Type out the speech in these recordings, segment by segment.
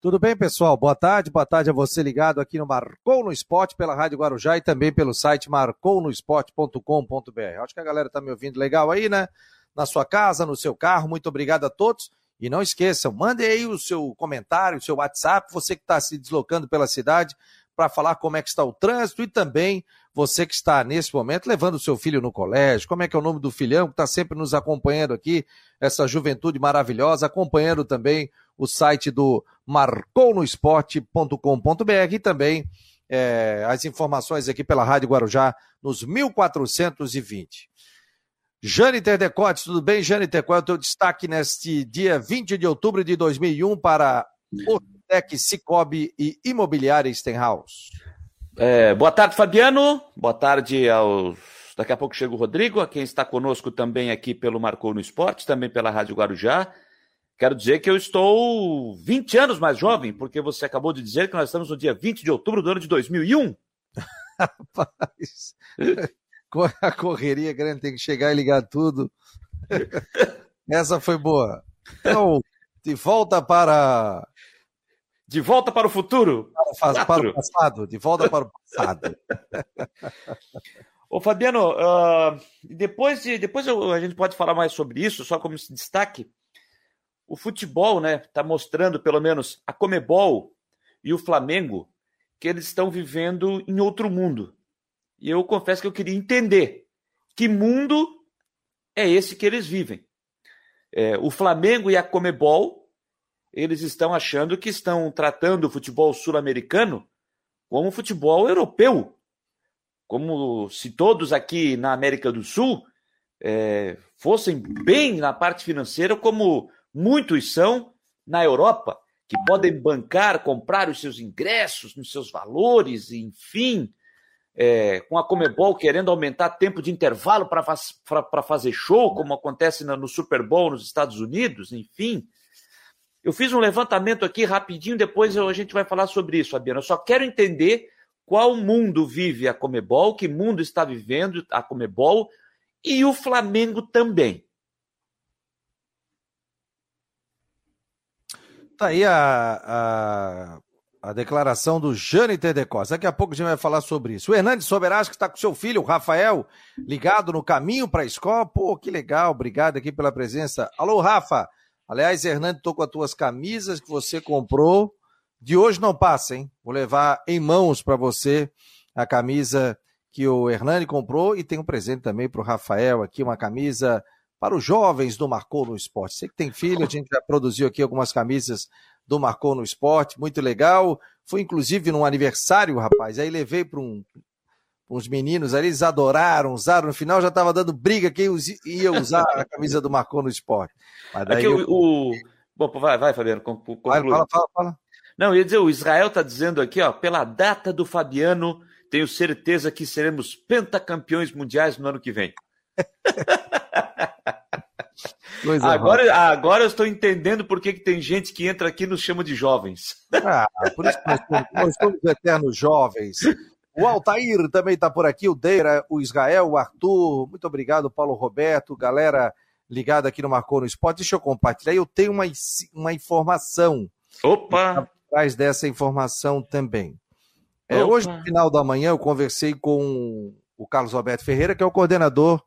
Tudo bem, pessoal? Boa tarde, boa tarde a você ligado aqui no Marcou no Esporte pela Rádio Guarujá e também pelo site marcounoesporte.com.br. Acho que a galera tá me ouvindo legal aí, né? Na sua casa, no seu carro. Muito obrigado a todos. E não esqueçam, mande aí o seu comentário, o seu WhatsApp, você que está se deslocando pela cidade, para falar como é que está o trânsito e também você que está nesse momento levando o seu filho no colégio, como é que é o nome do filhão que está sempre nos acompanhando aqui, essa juventude maravilhosa, acompanhando também o site do marconosport.com.br e também é, as informações aqui pela Rádio Guarujá nos 1420. Jane Terdecotes, tudo bem, Jane Qual é o teu destaque neste dia 20 de outubro de 2001 para o Tec, Cicobi e Imobiliária Stenhouse. É, boa tarde, Fabiano. Boa tarde aos. Daqui a pouco chega o Rodrigo, a quem está conosco também aqui pelo Marcou no Esporte, também pela Rádio Guarujá. Quero dizer que eu estou 20 anos mais jovem, porque você acabou de dizer que nós estamos no dia 20 de outubro do ano de 2001. Rapaz, a correria grande, tem que chegar e ligar tudo. Essa foi boa. Então, de volta para de volta para o futuro? Para, para o passado. De volta para o passado. Ô Fabiano, uh, depois, de, depois eu, a gente pode falar mais sobre isso, só como destaque. O futebol, né, está mostrando, pelo menos, a Comebol e o Flamengo, que eles estão vivendo em outro mundo. E eu confesso que eu queria entender que mundo é esse que eles vivem. É, o Flamengo e a Comebol eles estão achando que estão tratando o futebol sul-americano como futebol europeu. Como se todos aqui na América do Sul é, fossem bem na parte financeira, como muitos são na Europa, que podem bancar, comprar os seus ingressos, nos seus valores, enfim, é, com a Comebol querendo aumentar tempo de intervalo para fazer show, como acontece no Super Bowl nos Estados Unidos, enfim. Eu fiz um levantamento aqui rapidinho, depois a gente vai falar sobre isso, Fabiano. Eu só quero entender qual mundo vive a Comebol, que mundo está vivendo a Comebol e o Flamengo também. Tá aí a, a, a declaração do Jâniter de. Daqui a pouco a gente vai falar sobre isso. O Hernandes Soberasco está com seu filho, o Rafael, ligado no caminho para a escola. Pô, que legal. Obrigado aqui pela presença. Alô, Rafa. Aliás, Hernando, estou com as tuas camisas que você comprou. De hoje não passa, hein? Vou levar em mãos para você a camisa que o Hernani comprou e tem um presente também para o Rafael aqui, uma camisa para os jovens do Marcou no Esporte. Você que tem filho, a gente já produziu aqui algumas camisas do Marcou no Esporte, muito legal. Foi inclusive num aniversário, rapaz. Aí levei para um, uns meninos ali, eles adoraram, usaram, no final já estava dando briga quem ia usar a camisa do Marcon no esporte. Mas daí eu... o, Bom, vai, vai, Fabiano, conclui. Fala, fala, fala. Não, ia dizer, o Israel está dizendo aqui, ó, pela data do Fabiano, tenho certeza que seremos pentacampeões mundiais no ano que vem. agora, agora eu estou entendendo por que, que tem gente que entra aqui e nos chama de jovens. Ah, por isso que nós somos, nós somos eternos jovens. O Altair também está por aqui, o Deira, o Israel, o Arthur. Muito obrigado, Paulo Roberto, galera ligada aqui no Marcou no Esporte. Deixa eu compartilhar. Eu tenho uma, uma informação. Opa! Atrás dessa informação também. É, hoje, no final da manhã, eu conversei com o Carlos Alberto Ferreira, que é o coordenador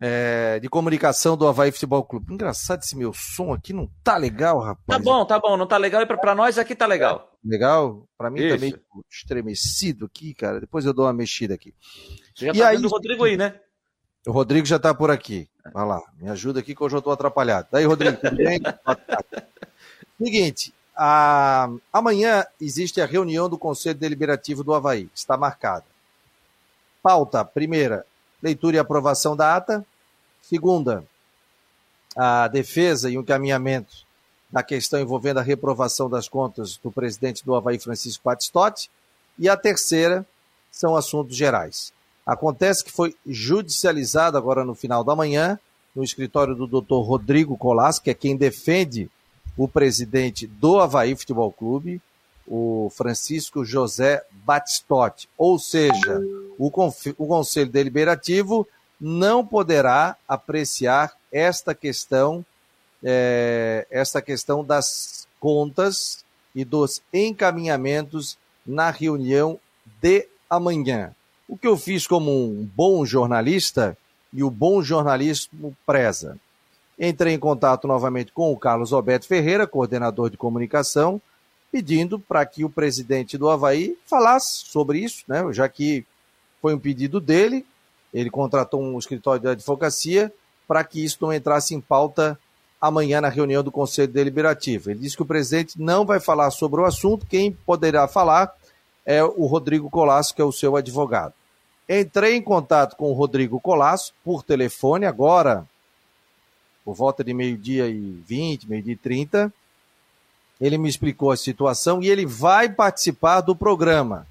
é, de comunicação do Havaí Futebol Clube. Engraçado esse meu som aqui não tá legal, rapaz. Tá bom, tá bom, não tá legal e pra, nós aqui tá legal. Legal? Pra mim Isso. tá meio estremecido aqui, cara. Depois eu dou uma mexida aqui. Você já e tá aí, o Rodrigo aí, né? O Rodrigo já tá por aqui. Vai lá, me ajuda aqui que hoje eu tô atrapalhado. Daí, Rodrigo, tudo bem? Seguinte, a... amanhã existe a reunião do Conselho Deliberativo do Havaí. Está marcada. Pauta, primeira, leitura e aprovação da ata. Segunda, a defesa e o encaminhamento da questão envolvendo a reprovação das contas do presidente do Havaí, Francisco Batistotti. E a terceira são assuntos gerais. Acontece que foi judicializado agora no final da manhã, no escritório do doutor Rodrigo Colas, que é quem defende o presidente do Havaí Futebol Clube, o Francisco José Batistotti. Ou seja, o, o Conselho Deliberativo não poderá apreciar esta questão, é, esta questão das contas e dos encaminhamentos na reunião de amanhã. O que eu fiz como um bom jornalista e o bom jornalismo preza. Entrei em contato novamente com o Carlos Alberto Ferreira, coordenador de comunicação, pedindo para que o presidente do Havaí falasse sobre isso, né? já que foi um pedido dele, ele contratou um escritório de advocacia para que isso não entrasse em pauta amanhã na reunião do Conselho Deliberativo. Ele disse que o presidente não vai falar sobre o assunto, quem poderá falar é o Rodrigo Colasso, que é o seu advogado. Entrei em contato com o Rodrigo Colasso por telefone agora, por volta de meio-dia e 20, meio-dia e 30. Ele me explicou a situação e ele vai participar do programa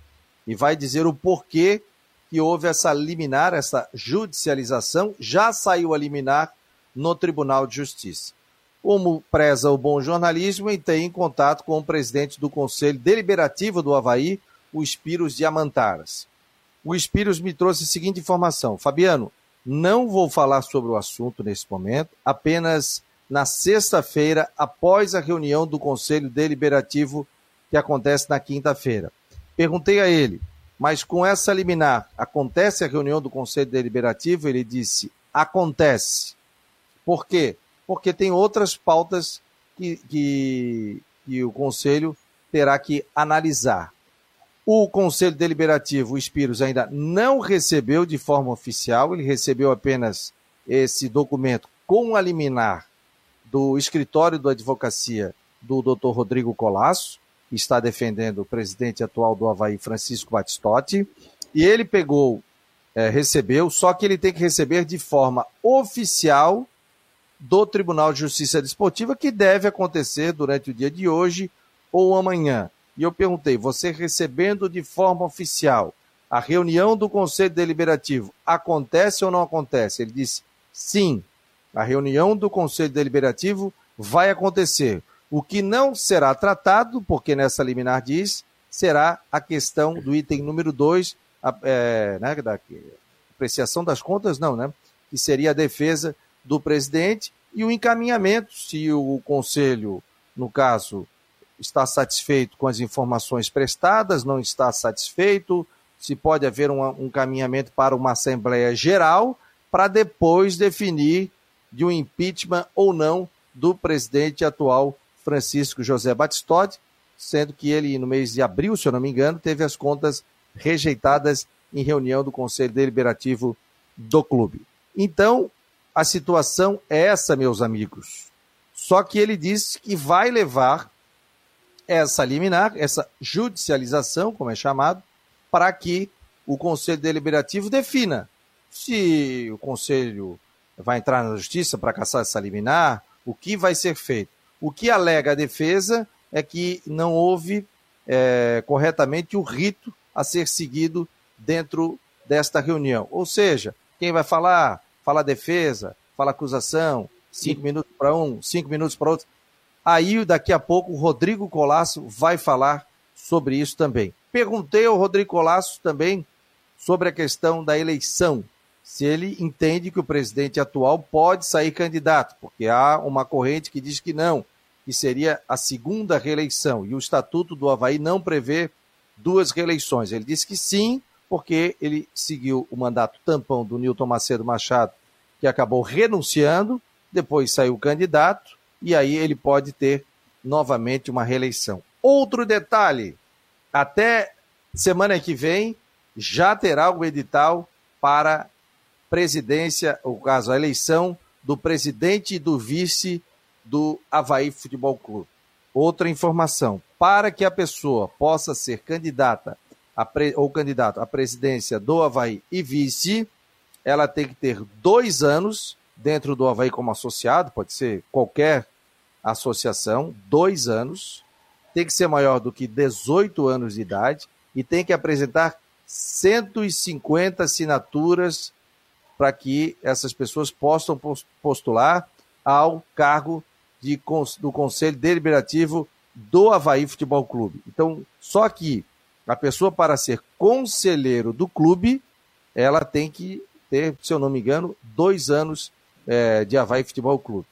e vai dizer o porquê que houve essa liminar, essa judicialização. Já saiu a liminar no Tribunal de Justiça. Como preza o bom jornalismo, entrei em contato com o presidente do Conselho Deliberativo do Havaí, o Espiros Diamantaras. O Espiros me trouxe a seguinte informação: Fabiano, não vou falar sobre o assunto nesse momento, apenas na sexta-feira, após a reunião do Conselho Deliberativo que acontece na quinta-feira. Perguntei a ele, mas com essa liminar, acontece a reunião do Conselho Deliberativo? Ele disse: acontece. Por quê? Porque tem outras pautas que, que, que o Conselho terá que analisar. O Conselho Deliberativo, o Espiros, ainda não recebeu de forma oficial, ele recebeu apenas esse documento com a liminar do escritório da advocacia do Dr. Rodrigo Colasso, está defendendo o presidente atual do Havaí, Francisco Batistotti, e ele pegou, é, recebeu, só que ele tem que receber de forma oficial do Tribunal de Justiça Desportiva, que deve acontecer durante o dia de hoje ou amanhã. E eu perguntei: você recebendo de forma oficial a reunião do Conselho Deliberativo acontece ou não acontece? Ele disse: sim, a reunião do Conselho Deliberativo vai acontecer. O que não será tratado, porque nessa liminar diz, será a questão do item número 2, é, né, da apreciação das contas, não, né? Que seria a defesa do presidente e o encaminhamento, se o Conselho, no caso, está satisfeito com as informações prestadas, não está satisfeito, se pode haver um, um para uma Assembleia Geral, para depois definir de um impeachment ou não do presidente atual Francisco José Batistotti, sendo que ele, no mês de abril, se eu não me engano, teve as contas rejeitadas em reunião do Conselho Deliberativo do clube. Então, a situação é essa, meus amigos. Só que ele disse que vai levar essa liminar, essa judicialização, como é chamado, para que o Conselho Deliberativo defina se o Conselho vai entrar na Justiça para caçar essa liminar, o que vai ser feito. O que alega a defesa é que não houve é, corretamente o rito a ser seguido dentro desta reunião. Ou seja, quem vai falar, fala defesa, fala acusação, cinco minutos para um, cinco minutos para outro. Aí, daqui a pouco, o Rodrigo Colasso vai falar sobre isso também. Perguntei ao Rodrigo Colasso também sobre a questão da eleição, se ele entende que o presidente atual pode sair candidato, porque há uma corrente que diz que não, que seria a segunda reeleição, e o Estatuto do Havaí não prevê duas reeleições. Ele disse que sim, porque ele seguiu o mandato tampão do Nilton Macedo Machado, que acabou renunciando, depois saiu candidato, e aí ele pode ter novamente uma reeleição. Outro detalhe: até semana que vem já terá o edital para presidência, ou caso, a eleição do presidente e do vice do Havaí Futebol Clube. Outra informação: para que a pessoa possa ser candidata pre... ou candidato à presidência do Havaí e vice, ela tem que ter dois anos dentro do Havaí como associado, pode ser qualquer associação, dois anos, tem que ser maior do que 18 anos de idade e tem que apresentar 150 assinaturas para que essas pessoas possam postular ao cargo de, do Conselho Deliberativo do Havaí Futebol Clube. Então, só que a pessoa, para ser conselheiro do clube, ela tem que ter, se eu não me engano, dois anos é, de Havaí Futebol Clube.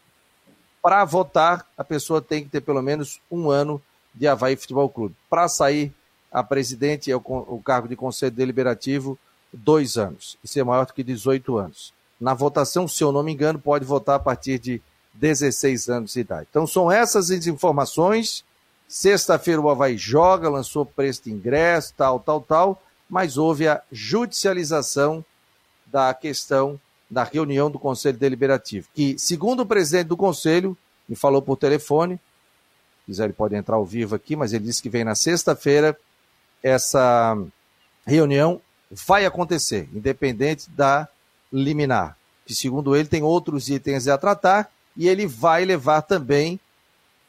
para votar, a pessoa tem que ter pelo menos um ano de Havaí Futebol Clube. Para sair a presidente, é o, o cargo de conselho deliberativo, dois anos. Isso é maior do que 18 anos. Na votação, se eu não me engano, pode votar a partir de 16 anos de idade. Então são essas as informações. Sexta-feira o Havaí joga, lançou preço de ingresso, tal, tal, tal, mas houve a judicialização da questão da reunião do Conselho Deliberativo, que, segundo o presidente do Conselho, me falou por telefone, se quiser ele pode entrar ao vivo aqui, mas ele disse que vem na sexta-feira, essa reunião vai acontecer, independente da liminar, que segundo ele tem outros itens a tratar, e ele vai levar também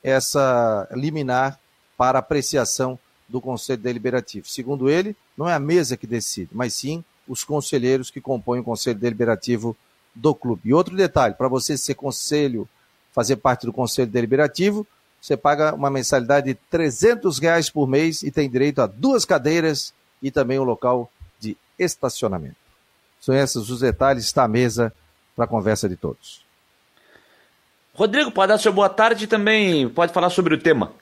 essa liminar para apreciação do Conselho Deliberativo. Segundo ele, não é a mesa que decide, mas sim os conselheiros que compõem o Conselho Deliberativo do clube. E outro detalhe, para você ser conselho, fazer parte do Conselho Deliberativo, você paga uma mensalidade de 300 reais por mês e tem direito a duas cadeiras e também um local de estacionamento. São esses os detalhes, está à mesa para a conversa de todos. Rodrigo, pode dar seu boa tarde e também pode falar sobre o tema.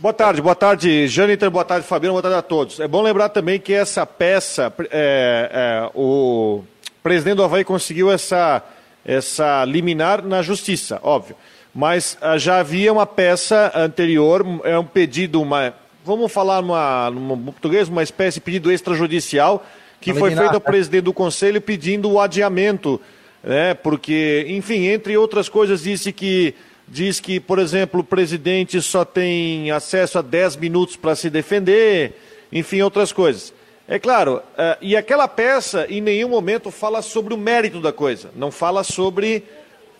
Boa tarde, boa tarde, Jâniter, boa tarde, Fabiano, boa tarde a todos. É bom lembrar também que essa peça, é, é, o presidente do Havaí conseguiu essa, essa liminar na justiça, óbvio. Mas ah, já havia uma peça anterior, é um pedido, uma, vamos falar numa, numa português, uma espécie de pedido extrajudicial, que foi feito ao presidente do conselho pedindo o adiamento né? Porque, enfim, entre outras coisas, disse que diz que, por exemplo, o presidente só tem acesso a 10 minutos para se defender, enfim, outras coisas. É claro, uh, e aquela peça em nenhum momento fala sobre o mérito da coisa, não fala sobre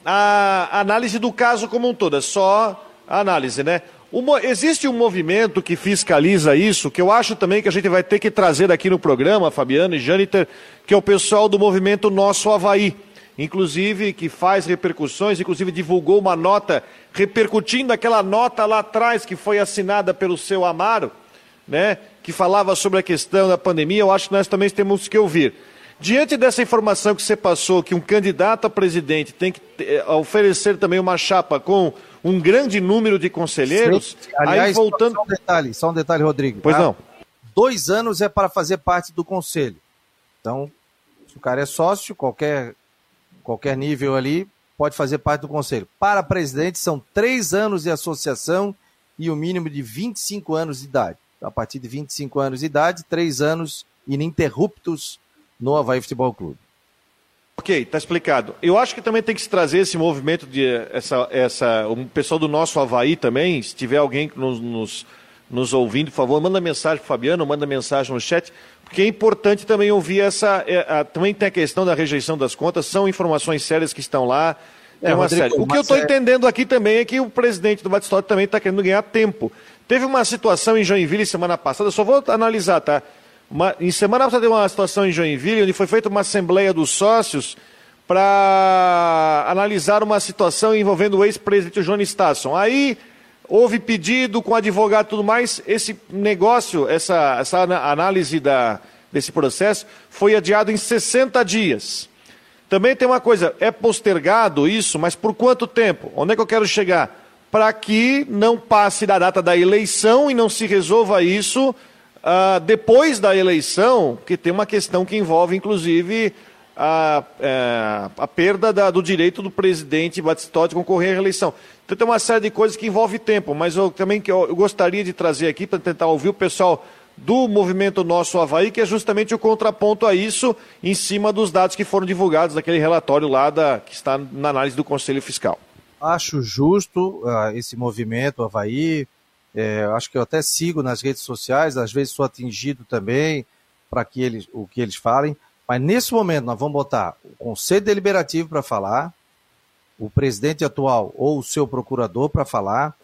a análise do caso como um todo, é só a análise, né? Uma, existe um movimento que fiscaliza isso, que eu acho também que a gente vai ter que trazer aqui no programa, Fabiano e Jâniter, que é o pessoal do movimento Nosso Havaí inclusive que faz repercussões, inclusive divulgou uma nota repercutindo aquela nota lá atrás que foi assinada pelo seu Amaro, né, que falava sobre a questão da pandemia. Eu acho que nós também temos que ouvir. Diante dessa informação que você passou, que um candidato a presidente tem que eh, oferecer também uma chapa com um grande número de conselheiros, Sim. Aliás, aí voltando. Só um detalhe, só um detalhe, Rodrigo. Pois tá? não. Dois anos é para fazer parte do conselho. Então, se o cara é sócio, qualquer qualquer nível ali, pode fazer parte do conselho. Para presidente, são três anos de associação e o um mínimo de 25 anos de idade. A partir de 25 anos de idade, três anos ininterruptos no Havaí Futebol Clube. Ok, está explicado. Eu acho que também tem que se trazer esse movimento de essa, essa, o pessoal do nosso Havaí também, se tiver alguém nos, nos, nos ouvindo, por favor, manda mensagem para o Fabiano, manda mensagem no chat, porque é importante também ouvir essa. É, a, também tem a questão da rejeição das contas, são informações sérias que estão lá. É, uma Rodrigo, série. O que eu estou entendendo aqui também é que o presidente do Batistote também está querendo ganhar tempo. Teve uma situação em Joinville semana passada, só vou analisar, tá? Uma, em semana passada teve uma situação em Joinville, onde foi feita uma assembleia dos sócios para analisar uma situação envolvendo o ex-presidente Johnny Stasson. Aí houve pedido com advogado e tudo mais, esse negócio, essa, essa análise da, desse processo foi adiado em 60 dias. Também tem uma coisa, é postergado isso, mas por quanto tempo? Onde é que eu quero chegar? Para que não passe da data da eleição e não se resolva isso uh, depois da eleição, que tem uma questão que envolve, inclusive, a, é, a perda da, do direito do presidente Batistotti concorrer à reeleição. Então tem uma série de coisas que envolve tempo, mas eu também que eu, eu gostaria de trazer aqui para tentar ouvir o pessoal do movimento Nosso Havaí, que é justamente o contraponto a isso, em cima dos dados que foram divulgados naquele relatório lá da, que está na análise do Conselho Fiscal. Acho justo uh, esse movimento Havaí, é, acho que eu até sigo nas redes sociais, às vezes sou atingido também para que eles, o que eles falem, mas nesse momento nós vamos botar o Conselho Deliberativo para falar, o presidente atual ou o seu procurador para falar,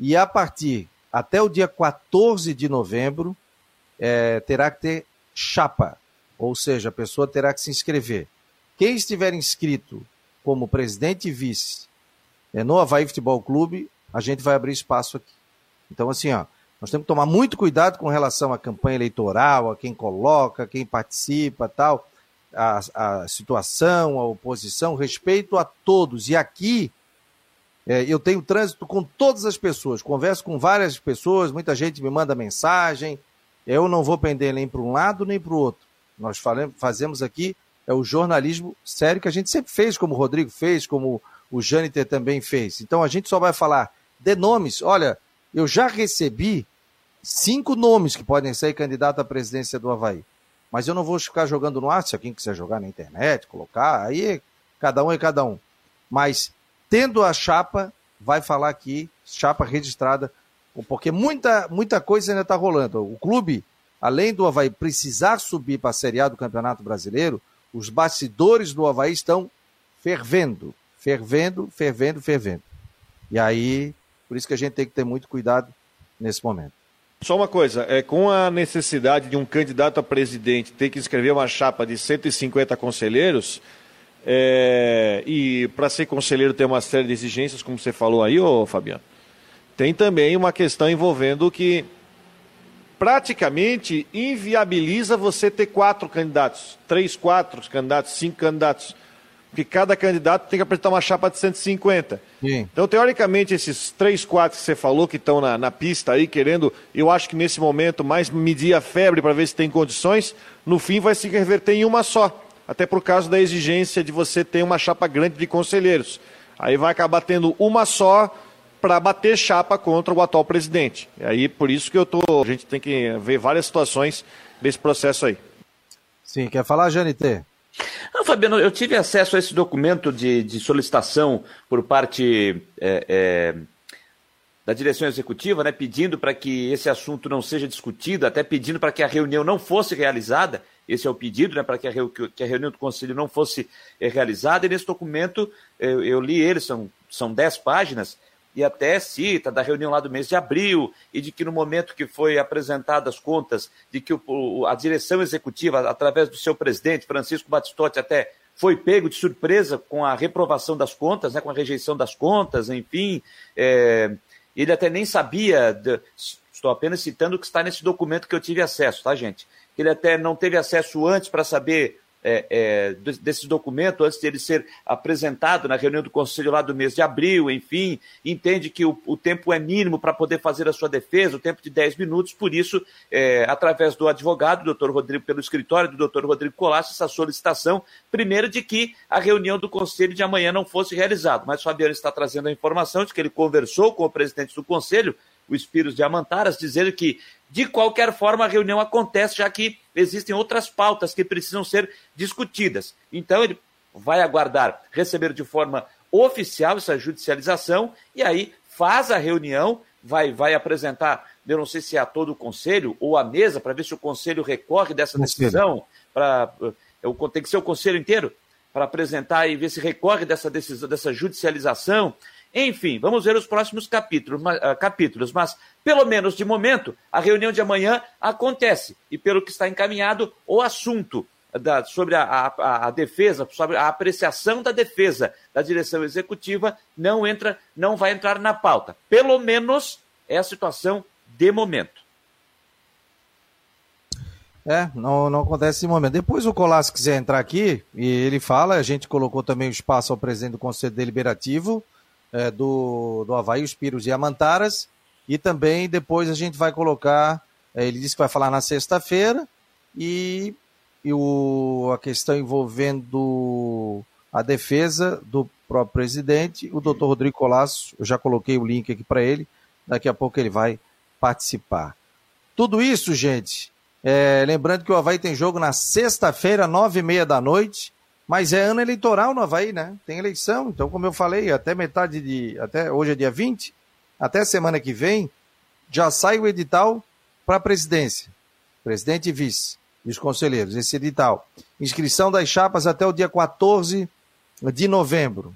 e a partir até o dia 14 de novembro é, terá que ter chapa, ou seja, a pessoa terá que se inscrever. Quem estiver inscrito como presidente e vice é, no Havaí Futebol Clube, a gente vai abrir espaço aqui. Então, assim, ó, nós temos que tomar muito cuidado com relação à campanha eleitoral, a quem coloca, quem participa, tal, a, a situação, a oposição, respeito a todos. E aqui É, eu tenho trânsito com todas as pessoas, converso com várias pessoas, muita gente me manda mensagem. Eu não vou pender nem para um lado nem para o outro. Nós fazemos aqui é o jornalismo sério que a gente sempre fez, como o Rodrigo fez, como o Jâniter também fez. Então a gente só vai falar de nomes. Olha, eu já recebi cinco nomes que podem ser candidato à presidência do Havaí. Mas eu não vou ficar jogando no ar, se alguém quiser jogar na internet, colocar, aí cada um é cada um. Mas tendo a chapa, vai falar aqui, chapa registrada, porque muita, muita coisa ainda está rolando. O clube, além do Havaí precisar subir para a Série A do Campeonato Brasileiro, os bastidores do Havaí estão fervendo, fervendo, fervendo, fervendo. E aí, por isso que a gente tem que ter muito cuidado nesse momento. Só uma coisa, é com a necessidade de um candidato a presidente ter que escrever uma chapa de 150 conselheiros, é, e para ser conselheiro tem uma série de exigências, como você falou aí, ô Fabiano. Tem também uma questão envolvendo que praticamente inviabiliza você ter quatro candidatos, três, quatro candidatos, cinco candidatos. Porque cada candidato tem que apresentar uma chapa de 150. Sim. Então, teoricamente, esses três, quatro que você falou que estão na, na pista aí, querendo, eu acho que nesse momento, mais medir a febre para ver se tem condições, no fim vai se reverter em uma só. Até por causa da exigência de você ter uma chapa grande de conselheiros. Aí vai acabar tendo uma só para bater chapa contra o atual presidente. E aí, por isso que eu tô. A gente tem que ver várias situações desse processo aí. Sim, quer falar, Janite? Não, Fabiano, eu tive acesso a esse documento de, de solicitação por parte é, é, da direção executiva, né, pedindo para que esse assunto não seja discutido, até pedindo para que a reunião não fosse realizada. Esse é o pedido, né, para que, que a, reunião do conselho não fosse é, realizada. E nesse documento, eu, eu li ele, são, são dez páginas e até cita da reunião lá do mês de abril, e de que no momento que foi apresentadas as contas, de que o, a direção executiva, através do seu presidente, Francisco Batistotti, até foi pego de surpresa com a reprovação das contas, né, com a rejeição das contas, enfim. É, ele até nem sabia, de, estou apenas citando o que está nesse documento que eu tive acesso, tá, gente? Ele até não teve acesso antes para saber é, é, desse documento antes de ele ser apresentado na reunião do Conselho lá do mês de abril, enfim, entende que o, o tempo é mínimo para poder fazer a sua defesa, o tempo de 10 minutos, por isso, é, através do advogado, doutor Rodrigo, pelo escritório do doutor Rodrigo Colasso, essa solicitação, primeiro de que a reunião do Conselho de amanhã não fosse realizada, mas Fabiano está trazendo a informação de que ele conversou com o presidente do Conselho, o Espírito de Amantaras, dizendo que, de qualquer forma, a reunião acontece, já que existem outras pautas que precisam ser discutidas. Então, ele vai aguardar receber de forma oficial essa judicialização e aí faz a reunião, vai, vai apresentar, eu não sei se é a todo o conselho ou a mesa, para ver se o conselho recorre dessa decisão, para tem que ser o conselho inteiro para apresentar e ver se recorre dessa decisão, dessa judicialização. Enfim, vamos ver os próximos capítulos, uh, capítulos, mas pelo menos de momento, a reunião de amanhã acontece e pelo que está encaminhado, o assunto da, sobre a, a, a, defesa, sobre a apreciação da defesa da direção executiva não entra, não vai entrar na pauta. Pelo menos é a situação de momento. É, não, não acontece esse momento. Depois o Colasso quiser entrar aqui, e ele fala, a gente colocou também o espaço ao presidente do Conselho Deliberativo, é, do, do Havaí, os Piros e Amantaras. E também depois a gente vai colocar, é, ele disse que vai falar na sexta-feira, e, e o, a questão envolvendo a defesa do próprio presidente, o doutor Rodrigo Colasso, eu já coloquei o link aqui para ele, daqui a pouco ele vai participar. Tudo isso, gente, é, lembrando que o Havaí tem jogo na sexta-feira, nove e meia da noite, mas é ano eleitoral no Havaí, né? Tem eleição, então, como eu falei, até metade de. Até hoje é dia 20, até semana que vem, já sai o edital para a presidência. Presidente e vice, e os conselheiros, esse edital. Inscrição das chapas até o dia 14 de novembro.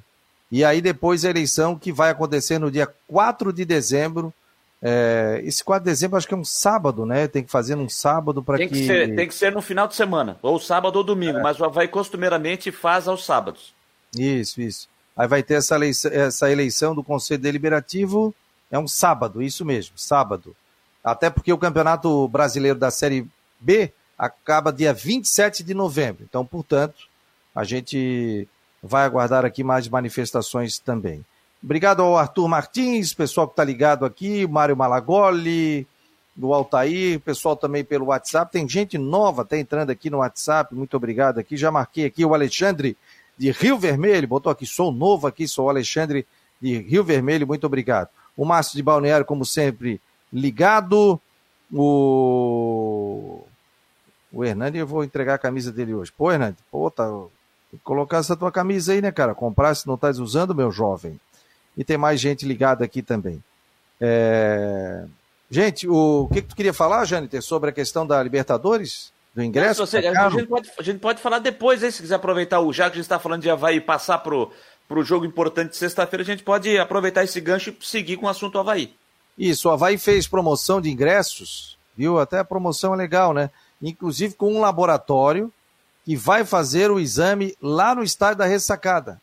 E aí depois a eleição que vai acontecer no dia 4 de dezembro é, esse 4 de dezembro acho que é um sábado, né? Tem que fazer num sábado para que... que ser, tem que ser no final de semana, ou sábado ou domingo, é. mas o Havaí costumeiramente faz aos sábados. Isso, isso. Aí vai ter essa eleição, essa eleição do Conselho Deliberativo, é um sábado, isso mesmo, sábado. Até porque o Campeonato Brasileiro da Série B acaba dia 27 de novembro. Então, portanto, a gente vai aguardar aqui mais manifestações também. Obrigado ao Arthur Martins, pessoal que está ligado aqui, Mário Malagoli, do Altair, pessoal também pelo WhatsApp. Tem gente nova, tá entrando aqui no WhatsApp, muito obrigado aqui. Já marquei aqui o Alexandre de Rio Vermelho, botou aqui, sou novo aqui, sou o Alexandre de Rio Vermelho, muito obrigado. O Márcio de Balneário, como sempre, ligado. O. O Hernani, eu vou entregar a camisa dele hoje. Pô, Hernani, pô, tá. Tem que colocar essa tua camisa aí, né, cara? Comprar se não estás usando, meu jovem. E tem mais gente ligada aqui também. É... Gente, o... o que, que tu queria falar, Jâniter, sobre a questão da Libertadores? Do ingresso? Você, a, gente pode, a, gente pode, falar depois, hein, se quiser aproveitar o. Já que a gente está falando de Havaí passar pro, pro jogo importante de sexta-feira, a gente pode aproveitar esse gancho e seguir com o assunto Havaí. Isso, o Havaí fez promoção de ingressos, viu? Até a promoção é legal, né? Inclusive com um laboratório que vai fazer o exame lá no estádio da ressacada.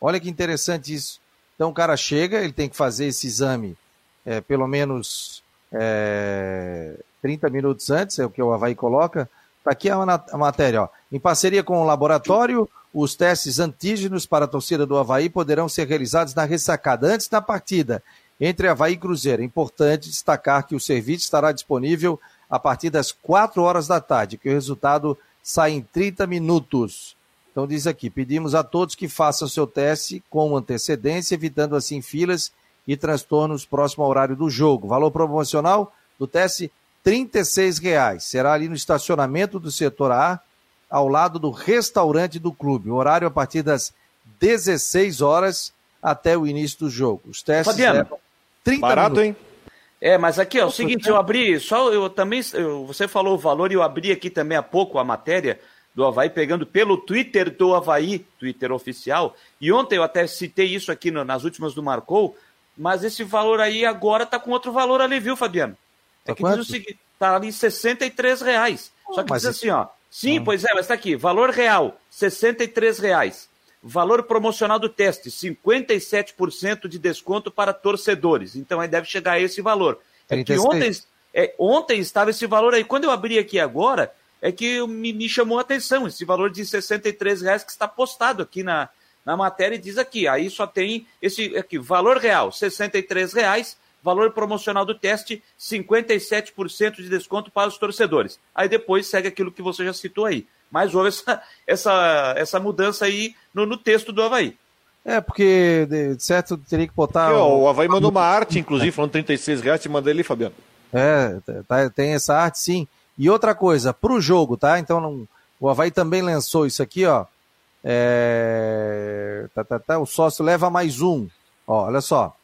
Olha que interessante isso. Então o cara chega, ele tem que fazer esse exame é, pelo menos é, 30 minutos antes, é o que o Havaí coloca. Está aqui a matéria. Ó. Em parceria com o laboratório, os testes antígenos para a torcida do Havaí poderão ser realizados na ressacada antes da partida entre Havaí e Cruzeiro. É importante destacar que o serviço estará disponível a partir das 4 horas da tarde, que o resultado sai em 30 minutos. Então diz aqui, pedimos a todos que façam seu teste com antecedência, evitando assim filas e transtornos próximo ao horário do jogo. Valor promocional do teste, R$ reais. Será ali no estacionamento do setor A, ao lado do restaurante do clube. O horário a partir das 16 horas até o início do jogo. Os testes Fabiano, levam 30 Barato, minutos. hein? É, mas aqui, ó, é o seguinte, eu abri, só eu também, eu, você falou o valor e eu abri aqui também há pouco a matéria do Havaí, pegando pelo Twitter do Havaí, Twitter oficial, e ontem eu até citei isso aqui no, nas últimas do Marcou, mas esse valor aí agora tá com outro valor ali, viu, Fabiano? É tá que quanto? diz o seguinte, tá ali 63 reais. Só que mas diz assim, ó, sim, ah. pois é, mas tá aqui, valor real, 63 reais. Valor promocional do teste, 57% de desconto para torcedores. Então aí deve chegar a esse valor. É que ontem, é, ontem estava esse valor aí. Quando eu abri aqui agora, é que me, me chamou a atenção esse valor de 63 reais que está postado aqui na, na matéria e diz aqui. Aí só tem esse aqui, valor real, 63 reais. Valor promocional do teste, 57% de desconto para os torcedores. Aí depois segue aquilo que você já citou aí. Mas houve essa, essa, essa mudança aí no, no texto do Havaí. É, porque, de certo, teria que botar. o Havaí mandou uma arte, inclusive, falando 36 reais, te mandei ali, Fabiano. É, tá, tem essa arte sim. E outra coisa, para o jogo, tá? Então, não, o Havaí também lançou isso aqui, ó. É, tá, tá, tá, o sócio leva mais um. Ó, olha só.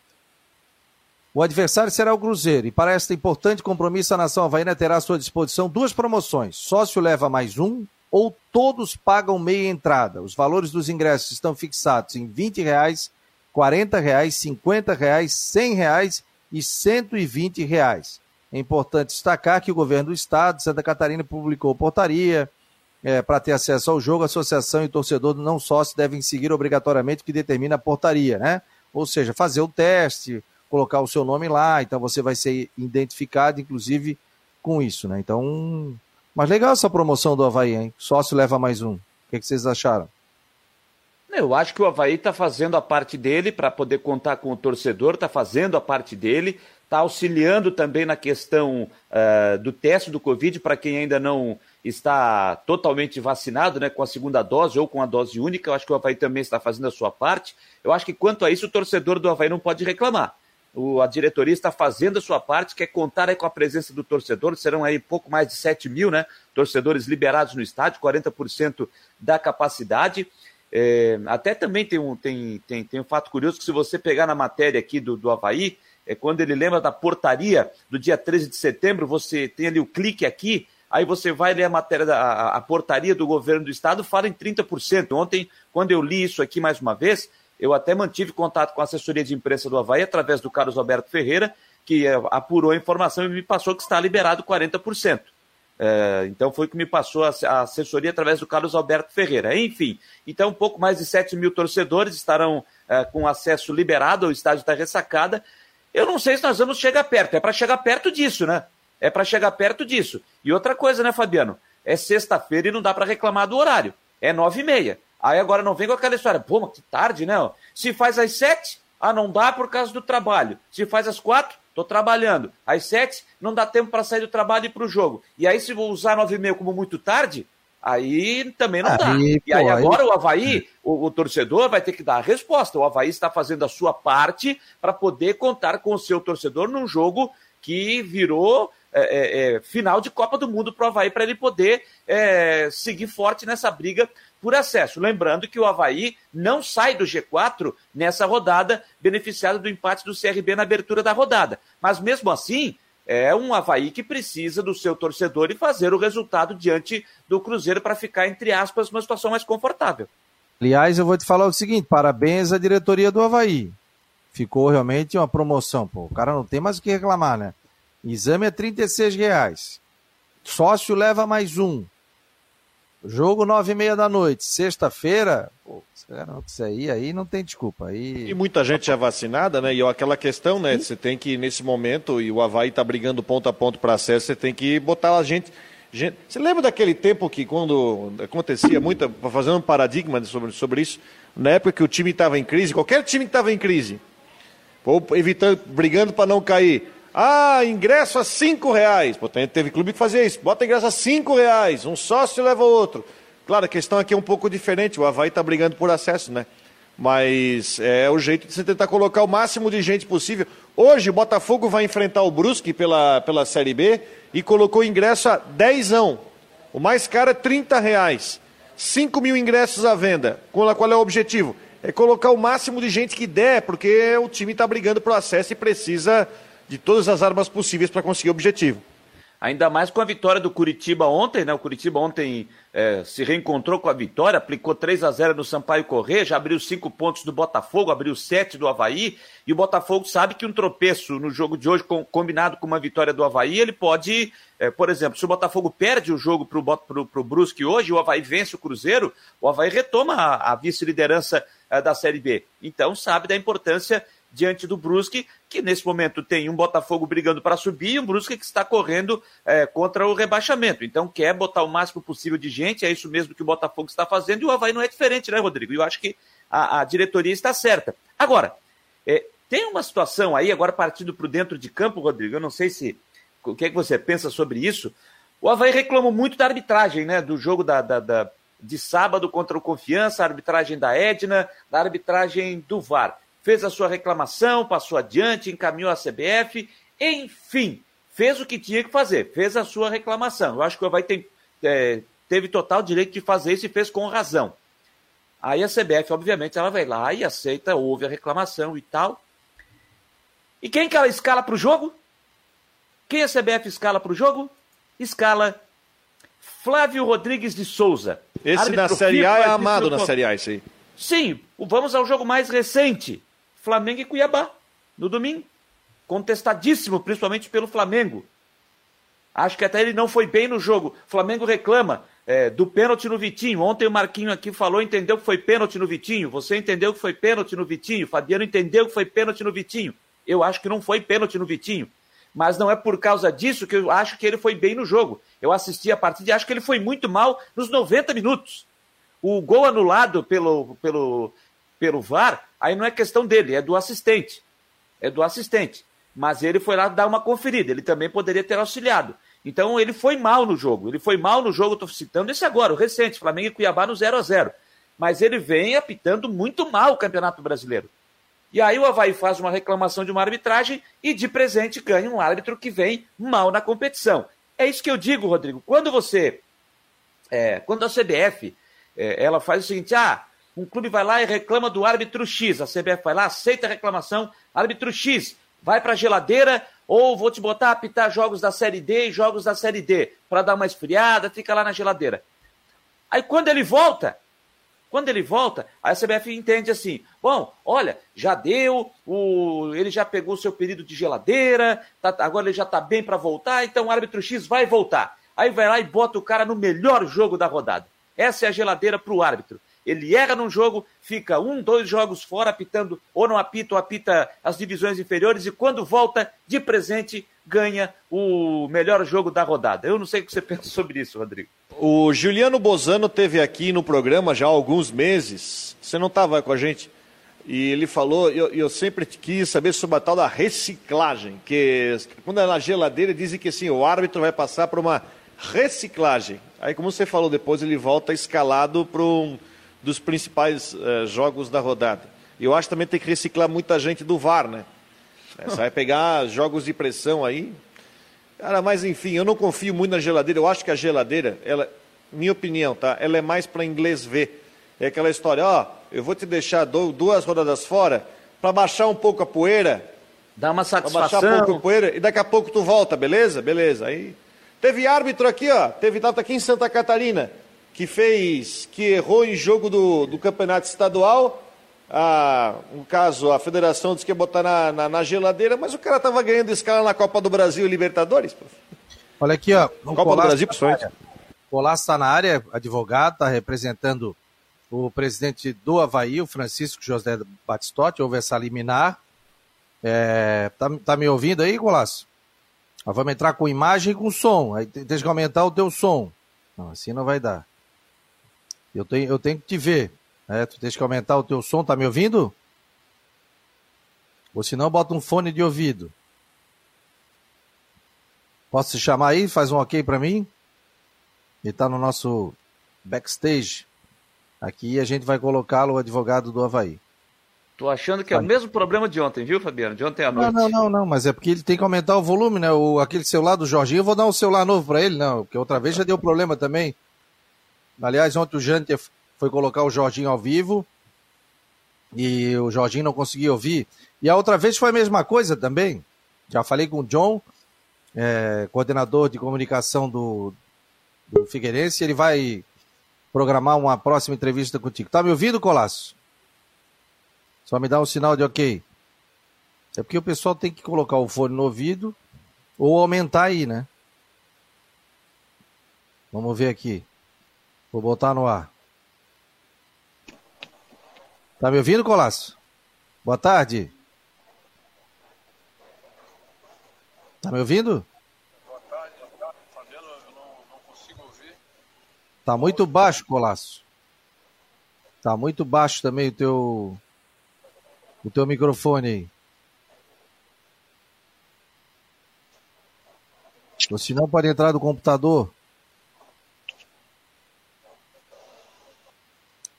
O adversário será o Cruzeiro e para este importante compromisso a nação havaiana terá à sua disposição duas promoções. Sócio leva mais um ou todos pagam meia entrada. Os valores dos ingressos estão fixados em R$ reais, R$ reais, R$ reais, R$ reais e R$ reais. É importante destacar que o governo do estado de Santa Catarina publicou portaria é, para ter acesso ao jogo. Associação e torcedor não sócio devem seguir obrigatoriamente o que determina a portaria, né? Ou seja, fazer o teste, colocar o seu nome lá, então você vai ser identificado, inclusive, com isso, né? Então, mas legal essa promoção do Havaí, hein? Sócio leva mais um. O que, que vocês acharam? Eu acho que o Havaí está fazendo a parte dele para poder contar com o torcedor, está fazendo a parte dele, está auxiliando também na questão uh, do teste do Covid para quem ainda não está totalmente vacinado, né, com a segunda dose ou com a dose única. Eu acho que o Havaí também está fazendo a sua parte. Eu acho que quanto a isso, o torcedor do Havaí não pode reclamar o, a diretoria está fazendo a sua parte, quer contar com a presença do torcedor, serão aí pouco mais de 7 mil, né? Torcedores liberados no estádio, 40% da capacidade. É, até também tem um, tem, tem, tem um fato curioso que se você pegar na matéria aqui do, do Havaí, é quando ele lembra da portaria do dia 13 de setembro, você tem ali o clique aqui, aí você vai ler a matéria da a, a portaria do governo do estado, fala em 30%. Ontem, quando eu li isso aqui mais uma vez, eu até mantive contato com a assessoria de imprensa do Havaí, através do Carlos Alberto Ferreira, que eh, apurou a informação e me passou que está liberado 40%. É, então foi que me passou a assessoria através do Carlos Alberto Ferreira. Enfim, então um pouco mais de 7 mil torcedores estarão é, com acesso liberado ao estádio da ressacada. Eu não sei se nós vamos chegar perto, é para chegar perto disso, né? É para chegar perto disso. E outra coisa, né, Fabiano? É sexta-feira e não dá para reclamar do horário. É nove e meia. Aí agora não vem com aquela história, pô, mas que tarde, né? Se faz às sete, Ah, não dá por causa do trabalho. Se faz às quatro, estou trabalhando. Às sete, não dá tempo para sair do trabalho e ir para o jogo. E aí, se vou usar nove e meia como muito tarde, aí também não aí, dá. E pô, aí agora aí... o Havaí, o, o, torcedor vai ter que dar a resposta. O Havaí está fazendo a sua parte para poder contar com o seu torcedor num jogo que virou é, é, é, final de Copa do Mundo para o Havaí, para ele poder é, seguir forte nessa briga por acesso. Lembrando que o Havaí não sai do G4 nessa rodada, beneficiado do empate do CRB na abertura da rodada. Mas mesmo assim, é um Havaí que precisa do seu torcedor e fazer o resultado diante do Cruzeiro para ficar, entre aspas, numa situação mais confortável. Aliás, eu vou te falar o seguinte: parabéns à diretoria do Havaí. Ficou realmente uma promoção. Pô, o cara não tem mais o que reclamar, né? Exame é 36 reais. Sócio leva mais um. Jogo nove e meia da noite, sexta-feira, isso aí, aí não tem desculpa. Aí... E muita gente já vacinada, né? E aquela questão, né? Você tem que, nesse momento, e o Havaí tá brigando ponto a ponto para acesso, você tem que botar a gente, gente. Você lembra daquele tempo que quando acontecia muito, fazendo um paradigma sobre, sobre isso, na época que o time estava em crise, qualquer time que estava em crise, ou evitando, brigando para não cair, ah, ingresso a cinco reais. Pô, teve clube que fazia isso. Bota ingresso a cinco reais. Um sócio leva outro. Claro, a questão aqui é um pouco diferente. O Havaí está brigando por acesso, né? Mas é o jeito de você tentar colocar o máximo de gente possível. Hoje o Botafogo vai enfrentar o Brusque pela, pela Série B e colocou ingresso a dezão. O mais caro é 30 reais. 5 mil ingressos à venda. Qual é o objetivo? É colocar o máximo de gente que der, porque o time está brigando por acesso e precisa de todas as armas possíveis para conseguir o objetivo. Ainda mais com a vitória do Curitiba ontem, né? O Curitiba ontem é, se reencontrou com a vitória, aplicou 3 a 0 no Sampaio Corrêa, já abriu cinco pontos do Botafogo, abriu sete do Havaí, e o Botafogo sabe que um tropeço no jogo de hoje, com, combinado com uma vitória do Havaí, ele pode, é, por exemplo, se o Botafogo perde o jogo para o Brusque hoje, o Havaí vence o Cruzeiro, o Havaí retoma a, a vice-liderança é, da Série B. Então sabe da importância diante do Brusque, que nesse momento tem um Botafogo brigando para subir e um Brusque que está correndo é, contra o rebaixamento. Então quer botar o máximo possível de gente, é isso mesmo que o Botafogo está fazendo, e o Havaí não é diferente, né, Rodrigo? Eu acho que a, a diretoria está certa. Agora, é, tem uma situação aí, agora partindo para dentro de campo, Rodrigo, eu não sei se o que, é que você pensa sobre isso. O Havaí reclama muito da arbitragem, né? Do jogo da, da, da de sábado contra o Confiança, a arbitragem da Edna, da arbitragem do VAR fez a sua reclamação, passou adiante, encaminhou a CBF, enfim, fez o que tinha que fazer, fez a sua reclamação. Eu acho que o Havaí tem, é, teve total direito de fazer isso e fez com razão. Aí a CBF, obviamente, ela vai lá e aceita, ouve a reclamação e tal. E quem que ela escala para o jogo? Quem a CBF escala para o jogo? Escala Flávio Rodrigues de Souza. Esse na Série A é amado na Série A, isso aí. Sim, vamos ao jogo mais recente. Flamengo e Cuiabá, no domingo. Contestadíssimo, principalmente pelo Flamengo. Acho que até ele não foi bem no jogo. Flamengo reclama é, do pênalti no Vitinho. Ontem o Marquinho aqui falou, entendeu que foi pênalti no Vitinho. Você entendeu que foi pênalti no Vitinho. Fabiano entendeu que foi pênalti no Vitinho. Eu acho que não foi pênalti no Vitinho. Mas não é por causa disso que eu acho que ele foi bem no jogo. Eu assisti a partida e acho que ele foi muito mal nos 90 minutos. O gol anulado pelo, pelo, pelo VAR, aí não é questão dele, é do assistente. É do assistente. Mas ele foi lá dar uma conferida, ele também poderia ter auxiliado. Então ele foi mal no jogo. Ele foi mal no jogo, estou citando esse agora, o recente, Flamengo e Cuiabá no 0 a 0 Mas ele vem apitando muito mal o Campeonato Brasileiro. E aí o Havaí faz uma reclamação de uma arbitragem e de presente ganha um árbitro que vem mal na competição. É isso que eu digo, Rodrigo. Quando você. É, quando a CBF é, ela faz o seguinte: ah, um clube vai lá e reclama do árbitro X. A CBF vai lá, aceita a reclamação, árbitro X, vai para a geladeira ou vou te botar a apitar jogos da Série D e jogos da Série D, para dar uma esfriada, fica lá na geladeira. Aí quando ele volta, quando ele volta, a CBF entende assim: bom, olha, já deu, o, ele já pegou o seu período de geladeira, tá, agora ele já está bem para voltar, então o árbitro X vai voltar. Aí vai lá e bota o cara no melhor jogo da rodada. Essa é a geladeira para o árbitro ele erra num jogo, fica um, dois jogos fora apitando, ou não apita, ou apita as divisões inferiores, e quando volta de presente, ganha o melhor jogo da rodada. Eu não sei o que você pensa sobre isso, Rodrigo. O Juliano Bozano teve aqui no programa já há alguns meses, você não estava com a gente, E ele falou, eu, eu sempre quis saber sobre a tal da reciclagem, que quando é na geladeira dizem que assim, o árbitro vai passar por uma reciclagem. Aí, como você falou, depois ele volta escalado para um dos principais uh, jogos da rodada. E eu acho que também tem que reciclar muita gente do VAR, né? Você vai pegar jogos de pressão aí. Cara, mas enfim, eu não confio muito na geladeira. Eu acho que a geladeira, ela, minha opinião, tá? Ela é mais para inglês ver. É aquela história, ó, eu vou te deixar duas rodadas fora para baixar um pouco a poeira. Dá uma satisfação. baixar um pouco a poeira e daqui a pouco tu volta, beleza? Beleza. Aí teve árbitro aqui, ó, teve data aqui em Santa Catarina que fez, que errou em jogo do, do campeonato estadual. Ah, no caso, a federação disse que ia botar na, na, na geladeira, mas o cara estava ganhando escala na Copa do Brasil e Libertadores. Olha aqui, ó. Copa Colasso do Brasil, principalmente. Colasso está na área, advogado, está representando o presidente do Havaí, o Francisco José Batistotti, houve essa liminar. É, tá, tá me ouvindo aí, Colasso? vamos entrar com imagem e com som. Aí tem que aumentar o teu som. Não, assim não vai dar. Eu tenho, eu tenho que te ver. Né? Tu tens que aumentar o teu som, tá me ouvindo? Ou se não, bota um fone de ouvido. Posso te chamar aí? Faz um ok para mim? Ele tá no nosso backstage. Aqui a gente vai colocá-lo, o advogado do Havaí. Tô achando que é o mesmo problema de ontem, viu, Fabiano? De ontem à noite. Não, não, não, não, mas é porque ele tem que aumentar o volume, né? O, aquele celular do Jorginho, eu vou dar um celular novo para ele, não, porque outra vez já deu problema também. Aliás, ontem o Janter foi colocar o Jorginho ao vivo e o Jorginho não conseguia ouvir. E a outra vez foi a mesma coisa também. Já falei com o John, é, coordenador de comunicação do, do Figueirense, ele vai programar uma próxima entrevista contigo. Tá me ouvindo, Colasso? Só me dá um sinal de ok. É porque o pessoal tem que colocar o fone no ouvido ou aumentar aí, né? Vamos ver aqui. Vou botar no ar. Tá me ouvindo, Colasso? Boa tarde. Tá me ouvindo? Boa tarde, Fabiano, eu não, não consigo ouvir. Tá muito baixo, Colasso. Tá muito baixo também o teu o teu microfone aí. Ou se não pode entrar do computador.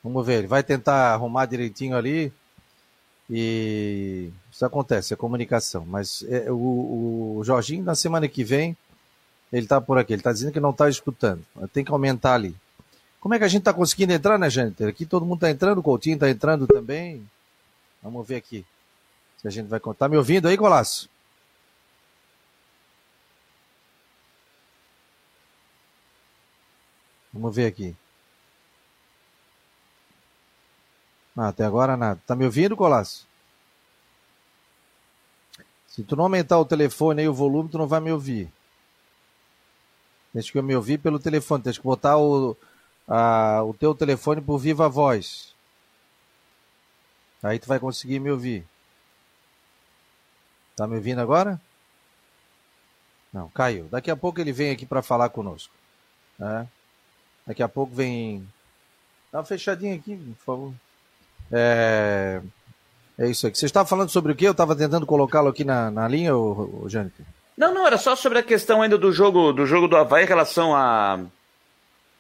Vamos ver, ele vai tentar arrumar direitinho ali. E isso acontece, é comunicação. Mas é, o, o, Jorginho, na semana que vem, ele está por aqui. Ele está dizendo que não está escutando. Tem que aumentar ali. Como é que a gente está conseguindo entrar, né, gente? Aqui todo mundo está entrando, o Coutinho está entrando também. Vamos ver aqui. Se a gente vai contar. Tá me ouvindo aí, Golaço? Vamos ver aqui. Até agora nada. Tá me ouvindo, Colasso? Se tu não aumentar o telefone aí, o volume, tu não vai me ouvir. Deixa que eu me ouvir pelo telefone. Tem que botar o, a, o teu telefone por viva voz. Aí tu vai conseguir me ouvir. Tá me ouvindo agora? Não, caiu. Daqui a pouco ele vem aqui para falar conosco. Né? Daqui a pouco vem. Dá uma fechadinha aqui, por favor. É, é isso aqui. Você estava falando sobre o que? Eu estava tentando colocá-lo aqui na, na linha, o, o Jânio? Não, não, era só sobre a questão ainda do jogo do jogo do Havaí em relação à,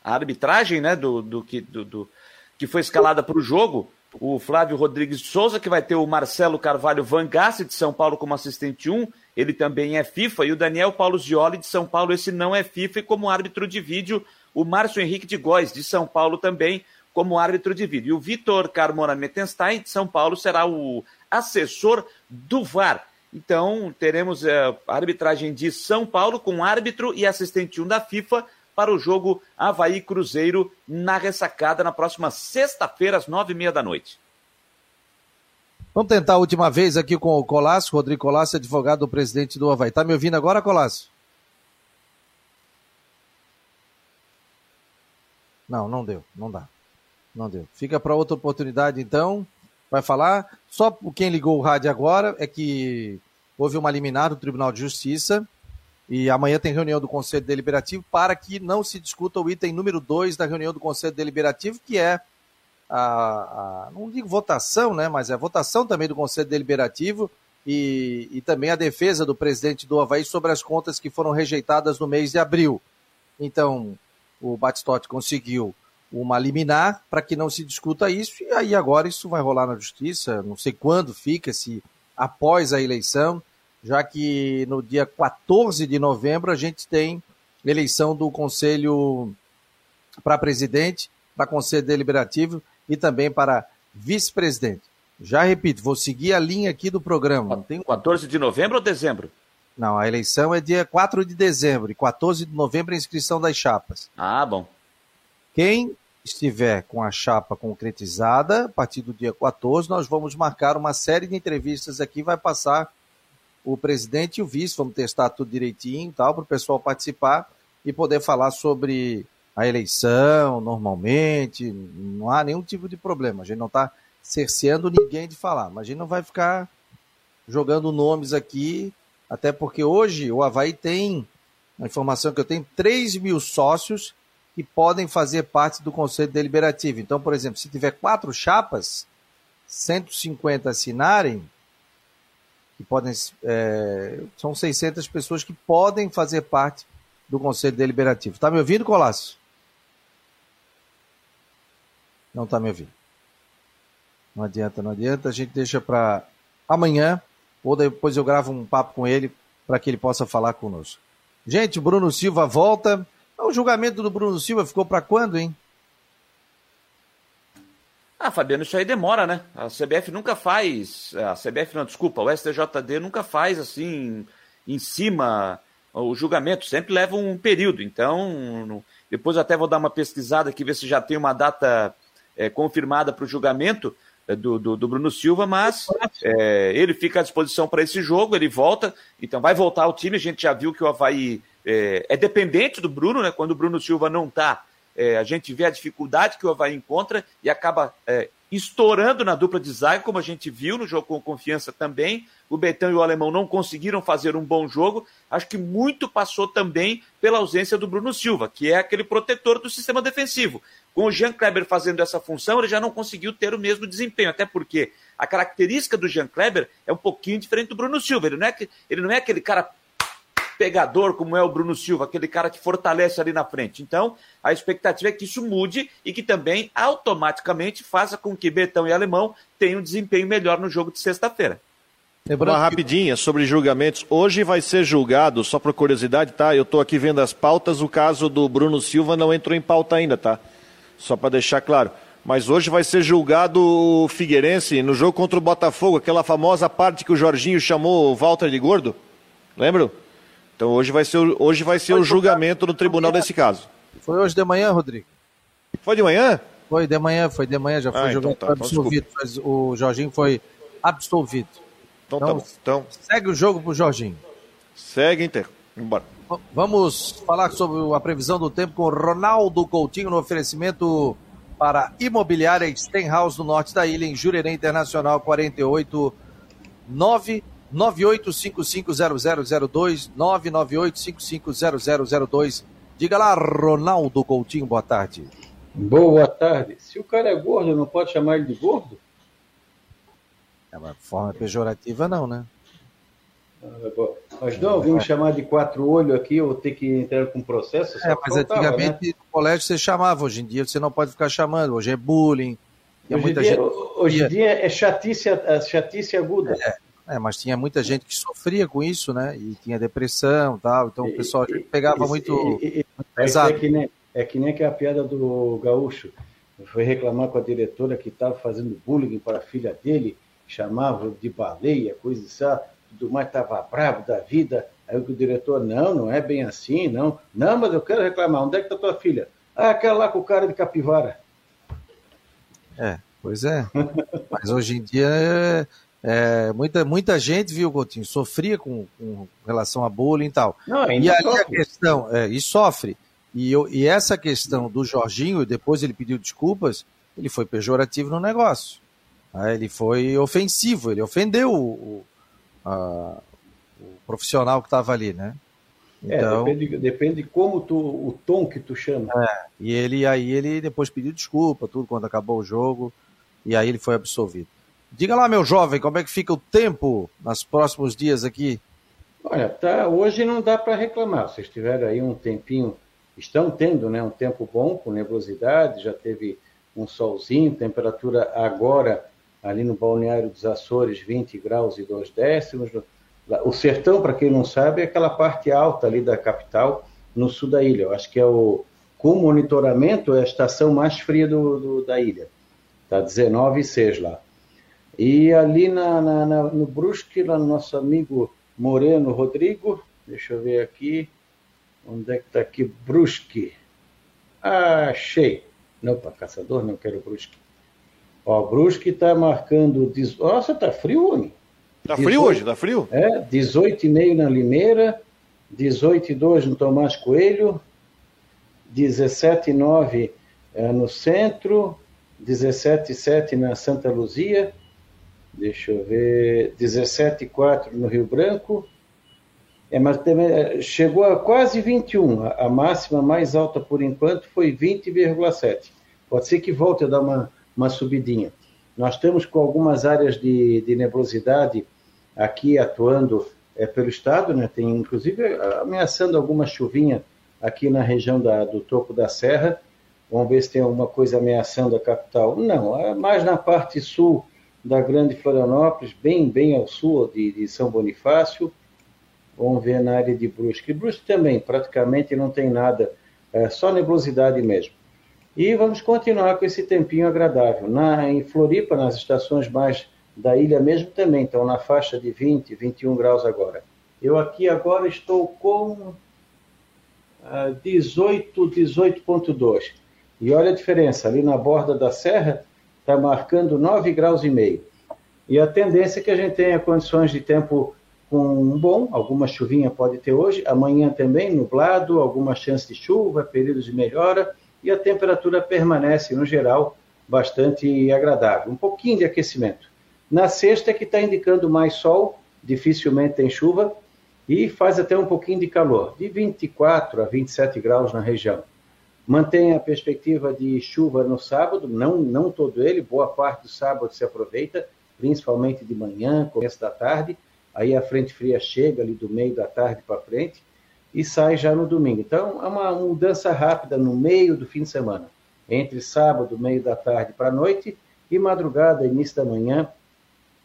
arbitragem, né? Do, do, que, do, do que foi escalada para o jogo. O Flávio Rodrigues Souza, que vai ter o Marcelo Carvalho Vangassi, de São Paulo, como assistente 1, ele também é FIFA, e o Daniel Paulo Gioli, de São Paulo, esse não é FIFA, e como árbitro de vídeo, o Márcio Henrique de Góes, de São Paulo também, como árbitro de vídeo. E o Vitor Carmona Mettenstein, de São Paulo, será o assessor do VAR. Então, teremos a arbitragem de São Paulo com árbitro e assistente 1 da FIFA para o jogo Havaí Cruzeiro na ressacada na próxima sexta-feira, às nove e meia da noite. Vamos tentar a última vez aqui com o Colasso, Rodrigo Colasso, advogado do presidente do Havaí. Tá me ouvindo agora, Colasso? Não, não deu, não dá. Não deu. Fica para outra oportunidade, então. Vai falar. Só quem ligou o rádio agora é que houve uma liminar do Tribunal de Justiça e amanhã tem reunião do Conselho Deliberativo para que não se discuta o item número 2 da reunião do Conselho Deliberativo, que é a, a, não digo votação, né, mas é a votação também do Conselho Deliberativo e, e também a defesa do presidente do Havaí sobre as contas que foram rejeitadas no mês de abril. Então, o Batistotti conseguiu uma liminar para que não se discuta isso, e aí agora isso vai rolar na justiça, não sei quando fica, se após a eleição, já que no dia 14 de novembro a gente tem eleição do Conselho para presidente, para Conselho Deliberativo e também para vice-presidente. Já repito, vou seguir a linha aqui do programa. Tem... 14 de novembro ou dezembro? Não, a eleição é dia 4 de dezembro e 14 de novembro é a inscrição das chapas. Ah, bom. Quem estiver com a chapa concretizada, a partir do dia 14, nós vamos marcar uma série de entrevistas aqui, vai passar o presidente e o vice, vamos testar tudo direitinho tal, para o pessoal participar e poder falar sobre a eleição normalmente, não há nenhum tipo de problema, a gente não está cerceando ninguém de falar, mas a gente não vai ficar jogando nomes aqui, até porque hoje o Havaí tem, a informação que eu tenho, 3 mil sócios que podem fazer parte do Conselho Deliberativo. Então, por exemplo, se tiver quatro chapas, 150 assinarem, que podem, é, são 600 pessoas que podem fazer parte do Conselho Deliberativo. Está me ouvindo, Colasso? Não está me ouvindo. Não adianta, não adianta. A gente deixa para amanhã, ou depois eu gravo um papo com ele para que ele possa falar conosco. Gente, Bruno Silva volta. O julgamento do Bruno Silva ficou para quando, hein? Ah, Fabiano, isso aí demora, né? A CBF nunca faz. A CBF não, desculpa, o STJD nunca faz assim em cima o julgamento, sempre leva um período. Então, depois até vou dar uma pesquisada aqui, ver se já tem uma data é, confirmada para o julgamento é, do, do, do, Bruno Silva, mas é, ele fica à disposição para esse jogo, ele volta, então vai voltar ao time. A gente já viu que o Havaí é, é dependente do Bruno, né? Quando o Bruno Silva não está, é, a gente vê a dificuldade que o Havaí encontra e acaba é, estourando na dupla de zaga, como a gente viu no jogo com confiança também. O Betão e o Alemão não conseguiram fazer um bom jogo. Acho que muito passou também pela ausência do Bruno Silva, que é aquele protetor do sistema defensivo. Com o Jean Kleber fazendo essa função, ele já não conseguiu ter o mesmo desempenho, até porque a característica do Jean Kleber é um pouquinho diferente do Bruno Silva. Ele não é, ele não é aquele cara pegador como é o Bruno Silva, aquele cara que fortalece ali na frente. Então, a expectativa é que isso mude e que também automaticamente faça com que Betão e Alemão tenham um desempenho melhor no jogo de sexta-feira. Uma rapidinha sobre julgamentos. Hoje vai ser julgado, só por curiosidade, tá? Eu estou aqui vendo as pautas, o caso do Bruno Silva não entrou em pauta ainda, tá? Só para deixar claro. Mas hoje vai ser julgado o Figueirense no jogo contra o Botafogo, aquela famosa parte que o Jorginho chamou o Walter de gordo. Lembram? Então hoje vai ser, hoje vai ser o julgamento no tribunal desse caso. Foi hoje de manhã, Rodrigo? Foi de manhã? Foi de manhã, foi de manhã, já foi ah, julgado, então tá, então absolvido. Então, o Jorginho foi absolvido. Então, então, tá então segue o jogo pro Jorginho. Segue, Inter. Embora. Vamos falar sobre a previsão do tempo com Ronaldo Coutinho no oferecimento para Imobiliária Stenhouse no norte da ilha, em Jurerê Internacional 48 9 98550002, 998550002. Diga lá, Ronaldo Coutinho, boa tarde. Boa tarde. Se o cara é gordo, não pode chamar ele de gordo? É uma forma pejorativa, não, né? Ah, mas não, alguém me chamar de quatro olhos aqui, eu vou ter que entrar com processo? É, mas faltava, antigamente né? no colégio você chamava, hoje em dia você não pode ficar chamando, hoje é bullying. Hoje, dia, gente... hoje em dia é chatice, chatice aguda. É, é, mas tinha muita gente que sofria com isso, né? E tinha depressão tal. Então o pessoal e, pegava e, muito e, pesado. É que, nem, é que nem aquela piada do gaúcho. Foi reclamar com a diretora que estava fazendo bullying para a filha dele, chamava de baleia, coisa assim, tudo mais, estava bravo da vida. Aí o diretor, não, não é bem assim, não. Não, mas eu quero reclamar. Onde é que está tua filha? Ah, aquela lá com o cara de capivara. É, pois é. mas hoje em dia é muita, muita gente, viu, Coutinho, sofria com, com relação a bullying e tal. Não, e aí sofre. a questão, é, e sofre. E, eu, e essa questão do Jorginho, depois ele pediu desculpas, ele foi pejorativo no negócio. Ele foi ofensivo, ele ofendeu o, a, o profissional que estava ali, né? É, então, é, depende, depende de como tu, o tom que tu chama. É, e ele aí ele depois pediu desculpa, tudo quando acabou o jogo, e aí ele foi absolvido. Diga lá, meu jovem, como é que fica o tempo nos próximos dias aqui? Olha, tá, hoje não dá para reclamar. Vocês tiveram aí um tempinho, estão tendo né, um tempo bom, com nebulosidade, já teve um solzinho, temperatura agora ali no balneário dos Açores, 20 graus e 2 décimos. O sertão, para quem não sabe, é aquela parte alta ali da capital, no sul da ilha. Eu acho que é o, com monitoramento, é a estação mais fria do, do da ilha. Está 19,6 lá. E ali na, na, na, no Brusque, lá no nosso amigo Moreno Rodrigo, deixa eu ver aqui, onde é que está aqui? Brusque. Ah, achei. Não, para caçador, não quero Brusque. Ó, Brusque está marcando. Nossa, tá frio, homem. Tá 18, frio hoje, tá frio? É, 18,5 na Limeira, 18,2 no Tomás Coelho, 17,9 é, no centro, 17,7 na Santa Luzia, deixa eu ver, 17,4 no Rio Branco, é, mas também, é, chegou a quase 21, a, a máxima mais alta por enquanto foi 20,7. Pode ser que volte a dar uma, uma subidinha. Nós estamos com algumas áreas de, de nebulosidade aqui atuando é, pelo estado, né? tem inclusive ameaçando alguma chuvinha aqui na região da, do topo da serra. Vamos ver se tem alguma coisa ameaçando a capital. Não, é mais na parte sul da Grande Florianópolis, bem, bem ao sul de, de São Bonifácio. Vamos ver na área de Brusque. Brusque também, praticamente não tem nada, é só nebulosidade mesmo. E vamos continuar com esse tempinho agradável. Na, em Floripa, nas estações mais da ilha mesmo também estão na faixa de 20, 21 graus agora. Eu aqui agora estou com 18, 18.2. E olha a diferença, ali na borda da serra está marcando 9 graus e meio. E a tendência é que a gente tenha condições de tempo com bom, alguma chuvinha pode ter hoje, amanhã também nublado, alguma chance de chuva, períodos de melhora, e a temperatura permanece, no geral, bastante agradável. Um pouquinho de aquecimento. Na sexta, que está indicando mais sol, dificilmente tem chuva, e faz até um pouquinho de calor, de 24 a 27 graus na região. Mantém a perspectiva de chuva no sábado, não, não todo ele, boa parte do sábado se aproveita, principalmente de manhã, começo da tarde, aí a frente fria chega ali do meio da tarde para frente e sai já no domingo. Então, é uma mudança rápida no meio do fim de semana, entre sábado, meio da tarde para noite, e madrugada, início da manhã,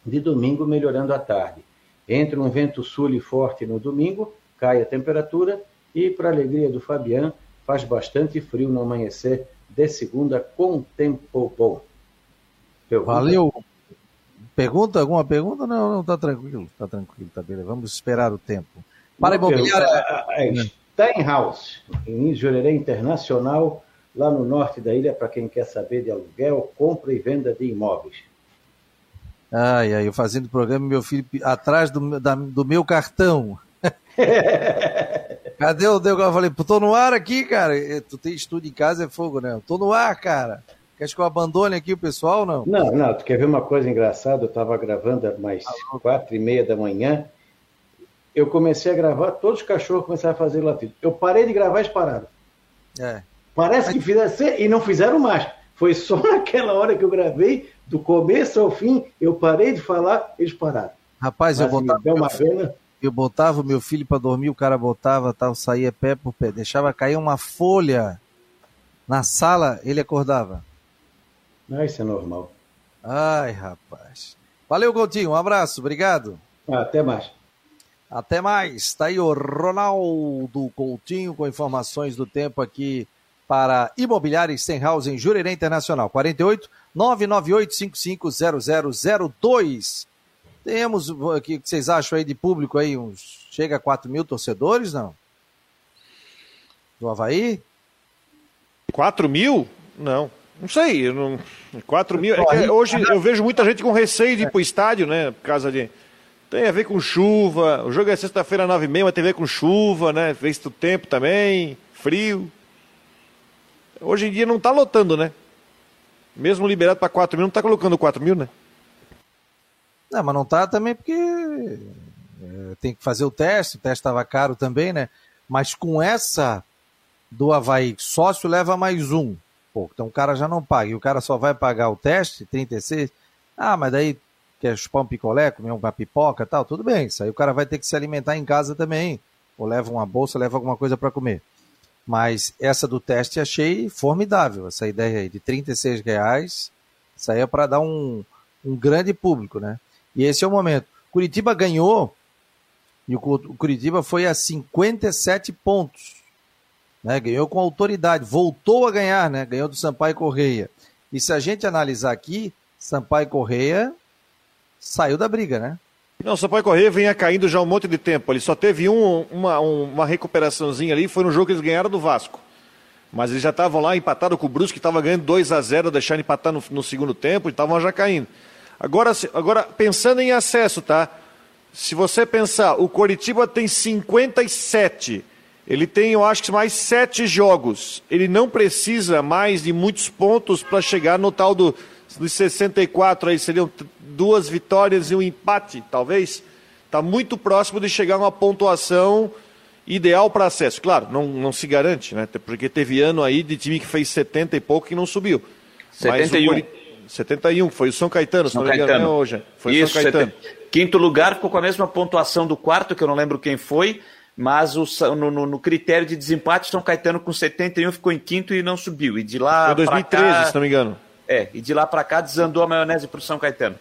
de domingo, melhorando à tarde. Entre um vento sul e forte no domingo, cai a temperatura e, para alegria do Fabian, faz bastante frio no amanhecer de segunda com tempo bom. Pergunta? Valeu. Pergunta? Alguma pergunta? Não, não, tá tranquilo, tá tranquilo, tá beleza. Vamos esperar o tempo. Para imobiliária. É, é, Steinhaus, em Jurerê Internacional, lá no norte da ilha, para quem quer saber de aluguel, compra e venda de imóveis. Ai, ai, eu fazendo o programa, meu filho atrás do, da, do meu cartão. Cadê o Deu? Eu falei, tô no ar aqui, cara. Tu tem estúdio em casa, é fogo, né? Tô no ar, cara. Quer que eu abandone aqui o pessoal não? Não, não. Tu quer ver uma coisa engraçada? Eu tava gravando mais quatro e meia da manhã. Eu comecei a gravar, todos os cachorros começaram a fazer latido. Eu parei de gravar e eles pararam. É. Parece que fizeram e não fizeram mais. Foi só naquela hora que eu gravei, do começo ao fim, eu parei de falar, eles pararam. Rapaz, Mas, eu botava, uma pena. Eu botava o meu filho para dormir, o cara botava, tal, saía pé por pé, deixava cair uma folha na sala, ele acordava. Ah, isso é normal. Ai, rapaz. Valeu, Coutinho, um abraço, obrigado. Ah, até mais. Até mais. Tá aí o Ronaldo Coutinho com informações do tempo aqui para Imobiliária Stenhouse em Jurerê Internacional. 48 998 550002. Temos, o que vocês acham aí de público aí? Uns, chega a 4 mil torcedores, não? Do Havaí? 4 mil? Não. Não sei. Não... 4 mil. É hoje eu vejo muita gente com receio de ir pro estádio, né? Por causa de. Tem a ver com chuva. O jogo é sexta-feira, 9h30, mas tem a ver com chuva, né? Vez do tempo também, frio. Hoje em dia não está lotando, né? Mesmo liberado para 4 mil, não está colocando 4 mil, né? Não, mas não está também porque é, tem que fazer o teste, o teste estava caro também, né? Mas com essa do Havaí, sócio leva mais um. Pô, então o cara já não paga. E o cara só vai pagar o teste, 36. Ah, mas daí quer chupar um picolé, comer uma pipoca tal, tudo bem. Isso aí o cara vai ter que se alimentar em casa também. Ou leva uma bolsa, leva alguma coisa para comer. Mas essa do teste achei formidável, essa ideia aí de 36 reais. Isso aí é para dar um, um grande público, né? E esse é o momento. Curitiba ganhou e o Curitiba foi a 57 pontos. Né? Ganhou com autoridade, voltou a ganhar, né? Ganhou do Sampaio Correia. E se a gente analisar aqui, Sampaio Correia saiu da briga, né? Não, Sampaio Correia vinha caindo já um monte de tempo. Ele só teve um, uma, uma recuperaçãozinha ali, foi no jogo que eles ganharam do Vasco. Mas eles já estavam lá empatados com o Brusque, que estava ganhando 2 a 0 deixando empatar no, no segundo tempo, e estavam já caindo. Agora, agora, pensando em acesso, tá? Se você pensar, o Coritiba tem 57. Ele tem, eu acho que mais sete jogos. Ele não precisa mais de muitos pontos para chegar no tal do, dos 64 aí. Seriam duas vitórias e um empate, talvez. Está muito próximo de chegar a uma pontuação ideal para acesso. Claro, não, não se garante, né? Porque teve ano aí de time que fez 70 e pouco que não subiu. 71. Mas o 71, foi o São Caetano, São se não me engano, né, hoje. Foi Isso, São Caetano. Quinto lugar ficou com a mesma pontuação do quarto, que eu não lembro quem foi, mas o, no, no, no, critério de desempate, São Caetano com 71 ficou em quinto e não subiu. E de lá Foi 2013, cá, se não me engano. É, e de lá para cá desandou a maionese para o São Caetano.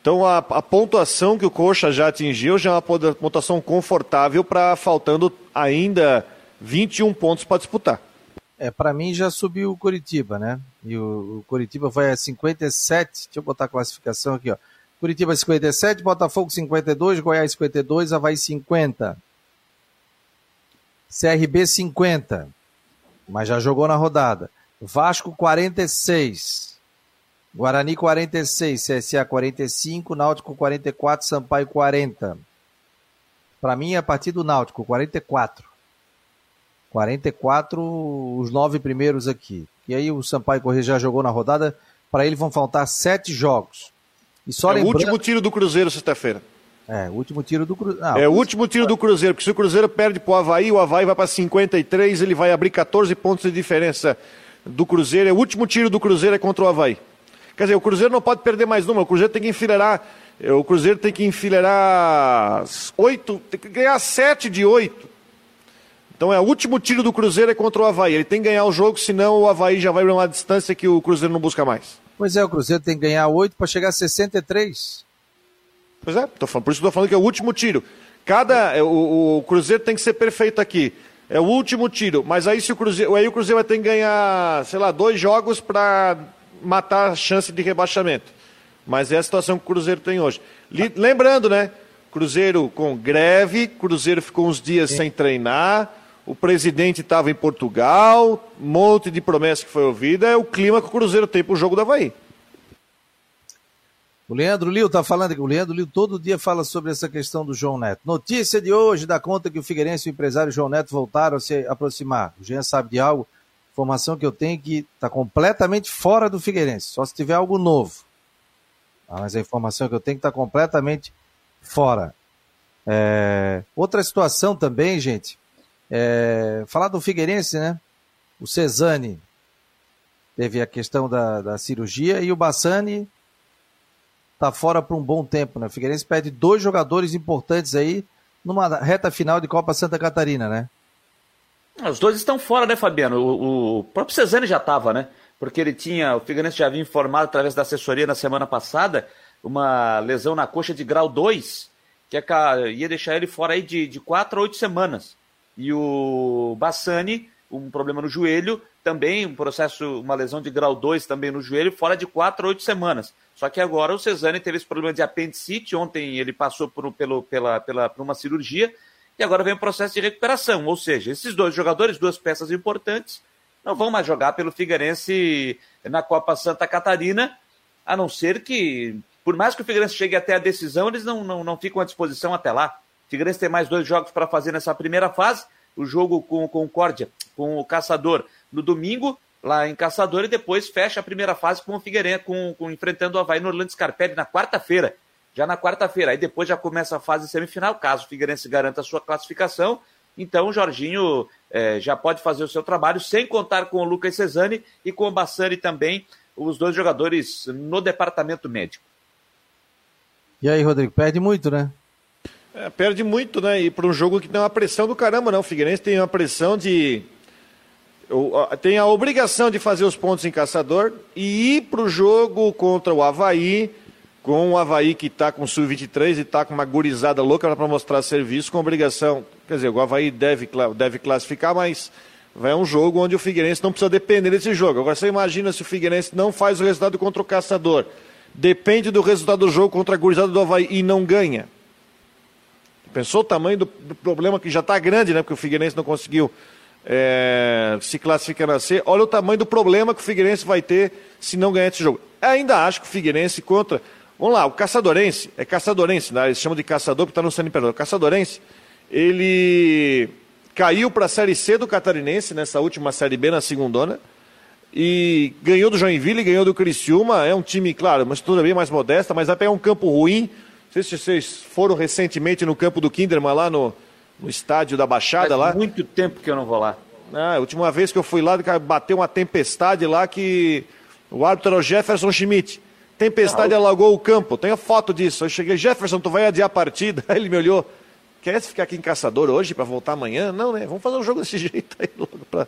Então a, a, pontuação que o Coxa já atingiu já é uma pontuação confortável para faltando ainda 21 pontos para disputar. É, para mim já subiu o Curitiba, né? E o, o Curitiba vai a 57. Deixa eu botar a classificação aqui, ó. Curitiba 57, Botafogo 52, Goiás 52, Havaí 50. CRB 50, mas já jogou na rodada. Vasco 46. Guarani 46, CSA 45, Náutico 44, Sampaio 40. Para mim, é a partir do Náutico, 44. 44, os nove primeiros aqui. E aí o Sampaio Correia já jogou na rodada. Para ele vão faltar sete jogos. E só é lembrando... o último tiro do Cruzeiro sexta-feira. É, o último tiro do Cruzeiro. Ah, é o último tiro do Cruzeiro, porque se o Cruzeiro perde para o Havaí, o Havaí vai para 53, ele vai abrir 14 pontos de diferença do Cruzeiro. É o último tiro do Cruzeiro é contra o Havaí. Quer dizer, o Cruzeiro não pode perder mais uma, o Cruzeiro tem que enfileirar. O Cruzeiro tem que enfileirar oito, tem que ganhar sete de oito. Então é o último tiro do Cruzeiro é contra o Havaí. Ele tem que ganhar o jogo, senão o Havaí já vai para uma distância que o Cruzeiro não busca mais. Pois é, o Cruzeiro tem que ganhar oito para chegar a 63. Pois é, tô falando, por isso que eu estou falando que é o último tiro. Cada, é, o, o, Cruzeiro tem que ser perfeito aqui. É o último tiro, mas aí se o Cruzeiro, aí o Cruzeiro vai ter que ganhar, sei lá, dois jogos para matar a chance de rebaixamento. Mas é a situação que o Cruzeiro tem hoje. Lembrando, né? Cruzeiro com greve, Cruzeiro ficou uns dias Sim. sem treinar, o presidente estava em Portugal, um monte de promessa que foi ouvida, é o clima que o Cruzeiro tem para o jogo da Havaí. O Leandro Lio está falando que o Leandro Lio todo dia fala sobre essa questão do João Neto. Notícia de hoje dá conta que o Figueirense e o empresário João Neto voltaram a se aproximar. O Jean sabe de algo, informação que eu tenho que está completamente fora do Figueirense, só se tiver algo novo. Ah, mas a informação que eu tenho que está completamente fora. É... Outra situação também, gente, é... falar do Figueirense, né? O Cesani teve a questão da, da cirurgia e o Bassani tá fora por um bom tempo, né? O Figueirense perde dois jogadores importantes aí numa reta final de Copa Santa Catarina, né? Os dois estão fora, né, Fabiano? O, o próprio Cesani já estava, né? Porque ele tinha, o Figueirense já havia informado através da assessoria na semana passada, uma lesão na coxa de grau 2, que é ia deixar ele fora aí de, de 4 a 8 semanas. E o Bassani, um problema no joelho, também um processo, uma lesão de grau 2 também no joelho, fora de 4 a 8 semanas. Só que agora o Cesani teve esse problema de apendicite, ontem ele passou por, pelo, pela, pela, por uma cirurgia, e agora vem o processo de recuperação. Ou seja, esses dois jogadores, duas peças importantes, não vão mais jogar pelo Figueirense na Copa Santa Catarina, a não ser que, por mais que o Figueirense chegue até a decisão, eles não, não, não ficam à disposição até lá. Figueirense tem mais dois jogos para fazer nessa primeira fase, o jogo com o Concórdia, com o Caçador no domingo, lá em Caçador e depois fecha a primeira fase com o Figueirense, com, com enfrentando o Havaí no Orlando Scarpelli na quarta-feira. Já na quarta-feira. Aí depois já começa a fase semifinal, caso o Figueirense garanta a sua classificação. Então o Jorginho é, já pode fazer o seu trabalho sem contar com o Lucas Cesani e com o Bassani também, os dois jogadores no departamento médico. E aí, Rodrigo, perde muito, né? É, perde muito, né? E para um jogo que tem uma pressão do caramba, não. O Figueirense tem uma pressão de. Tem a obrigação de fazer os pontos em caçador e ir para o jogo contra o Havaí, com o Havaí que está com o Sub-23 e está com uma gurizada louca para mostrar serviço, com obrigação. Quer dizer, o Havaí deve, deve classificar, mas vai um jogo onde o Figueirense não precisa depender desse jogo. Agora você imagina se o Figueirense não faz o resultado contra o Caçador depende do resultado do jogo contra a gurizada do Havaí e não ganha. Pensou o tamanho do, do problema que já está grande, né? Porque o Figueirense não conseguiu é, se classificar na C. Olha o tamanho do problema que o Figueirense vai ter se não ganhar esse jogo. Ainda acho que o Figueirense contra. Vamos lá, o Caçadorense, é Caçadorense, né? eles chamam de caçador porque está no O Caçadorense, ele caiu para a Série C do Catarinense nessa última Série B na segundona e ganhou do Joinville, ganhou do Criciúma. É um time, claro, uma estrutura bem mais modesta, mas vai pegar um campo ruim. Não sei se vocês foram recentemente no campo do Kinderman, lá no, no estádio da Baixada. Faz lá. muito tempo que eu não vou lá. Ah, a última vez que eu fui lá, bateu uma tempestade lá que o árbitro era o Jefferson Schmidt. Tempestade ah, alagou o campo. Tenho foto disso. Eu cheguei, Jefferson, tu vai adiar a partida? Aí ele me olhou. Quer ficar aqui em Caçador hoje para voltar amanhã? Não, né? Vamos fazer um jogo desse jeito aí logo para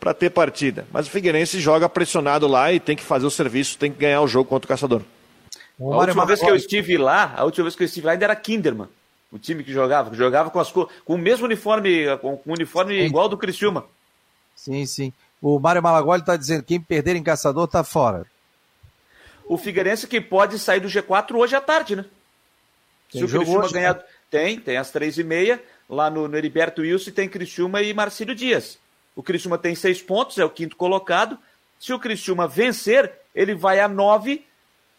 para ter partida. Mas o Figueirense joga pressionado lá e tem que fazer o serviço, tem que ganhar o jogo contra o Caçador. A última vez que eu estive lá, a última vez que eu estive lá ainda era Kinderman, o time que jogava, que jogava com, as, com o mesmo uniforme, com o uniforme sim. igual do Criciúma. Sim, sim. O Mário Malagoli está dizendo que quem perder em Caçador está fora. O Figueirense que pode sair do G4 hoje à tarde, né? Tem Se o Criciúma hoje, ganhar... Né? Tem, tem às três e meia, lá no, no Heriberto Wilson tem Criciúma e Marcílio Dias. O Criciúma tem seis pontos, é o quinto colocado. Se o Criciúma vencer, ele vai a nove.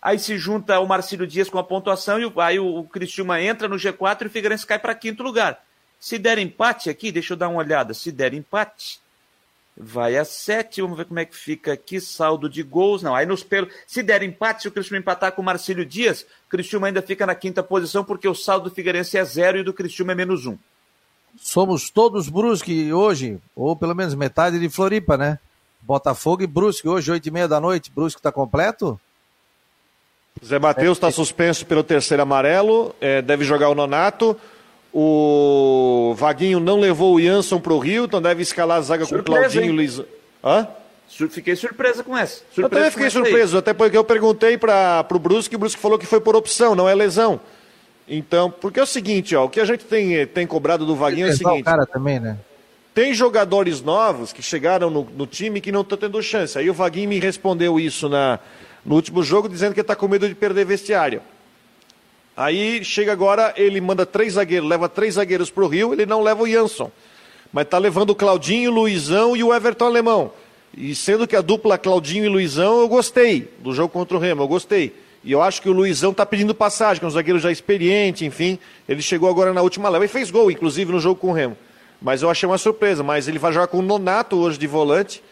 Aí se junta o Marcílio Dias com a pontuação e aí o Criciúma entra no G4 e o Figueirense cai para quinto lugar. Se der empate aqui, deixa eu dar uma olhada. Se der empate, vai a sete. Vamos ver como é que fica aqui. Saldo de gols. Não, aí nos pelos. Se der empate, se o Criciúma empatar com o Marcílio Dias, o Criciúma ainda fica na quinta posição porque o saldo do Figueirense é zero e do Criciúma é menos um somos todos Brusque hoje, ou pelo menos metade de Floripa, né? Botafogo e Brusque, hoje, oito e meia da noite. Brusque está completo? Zé Matheus está é, suspenso pelo terceiro amarelo, é, deve jogar o nonato. O Vaguinho não levou o Jansson para o Rio, então deve escalar a zaga Surpresa, com o Claudinho e Luiz. Hã? Fiquei surpresa com essa. Surpresa eu também fiquei surpreso, aí. até porque eu perguntei para o Brusque e o Brusque falou que foi por opção, não é lesão. Então, porque é o seguinte, ó, o que a gente tem, tem cobrado do Vaguinho é o seguinte. O cara também, né? Tem jogadores novos que chegaram no, no time que não estão tendo chance. Aí o Vaguinho me respondeu isso na, no último jogo, dizendo que está com medo de perder vestiário. Aí chega agora, ele manda três zagueiros, leva três zagueiros para o Rio, ele não leva o Jansson. Mas está levando o Claudinho, o Luizão e o Everton Alemão. E sendo que a dupla Claudinho e Luizão, eu gostei do jogo contra o Remo, eu gostei. E eu acho que o Luizão está pedindo passagem, que é um zagueiro já experiente, enfim. Ele chegou agora na última leva e fez gol, inclusive, no jogo com o Remo. Mas eu achei uma surpresa. Mas ele vai jogar com o Nonato hoje de volante.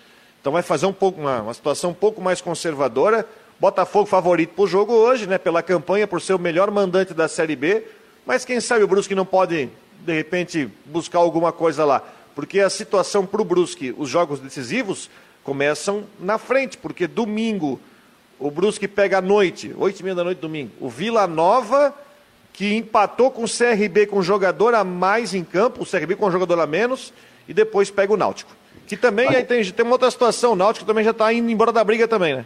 Então vai fazer um pouco uma, uma situação um pouco mais conservadora. Botafogo favorito para o jogo hoje, né? Pela campanha, por ser o melhor mandante da Série B. Mas quem sabe o Brusque não pode, de repente, buscar alguma coisa lá. Porque a situação para o Brusque, os jogos decisivos, começam na frente. Porque domingo o Brusque pega à noite, oito e meia da noite domingo. O Vila Nova, que empatou com o CRB com um jogador a mais em campo, o CRB com um jogador a menos, e depois pega o Náutico. Que também aí tem, tem uma outra situação, o Náutico também já está indo embora da briga também, né?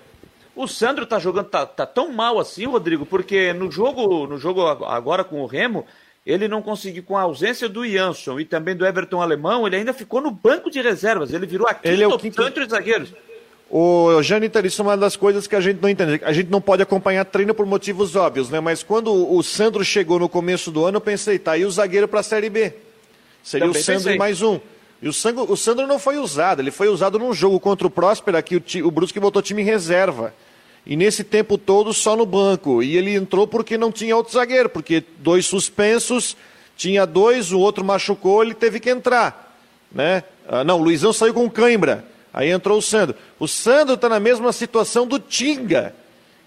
O Sandro tá jogando, tá, tá, tão mal assim, Rodrigo, porque no jogo, no jogo agora com o Remo, ele não conseguiu, com a ausência do Jansson e também do Everton Alemão, ele ainda ficou no banco de reservas. Ele virou aqui ele é o quinto... entre os zagueiros. O Jâniter, isso é uma das coisas que a gente não entende. A gente não pode acompanhar treino por motivos óbvios, né? Mas quando o Sandro chegou no começo do ano, eu pensei, tá aí o zagueiro para a Série B. Seria Também o Sandro pensei. e mais um. E o Sandro, o Sandro não foi usado, ele foi usado num jogo contra o Próspera, que o, o Brusque botou time em reserva. E nesse tempo todo só no banco. E ele entrou porque não tinha outro zagueiro, porque dois suspensos, tinha dois, o outro machucou, ele teve que entrar. Né? Ah, não, o Luizão saiu com cãibra. Aí entrou o Sandro. O Sandro está na mesma situação do Tinga,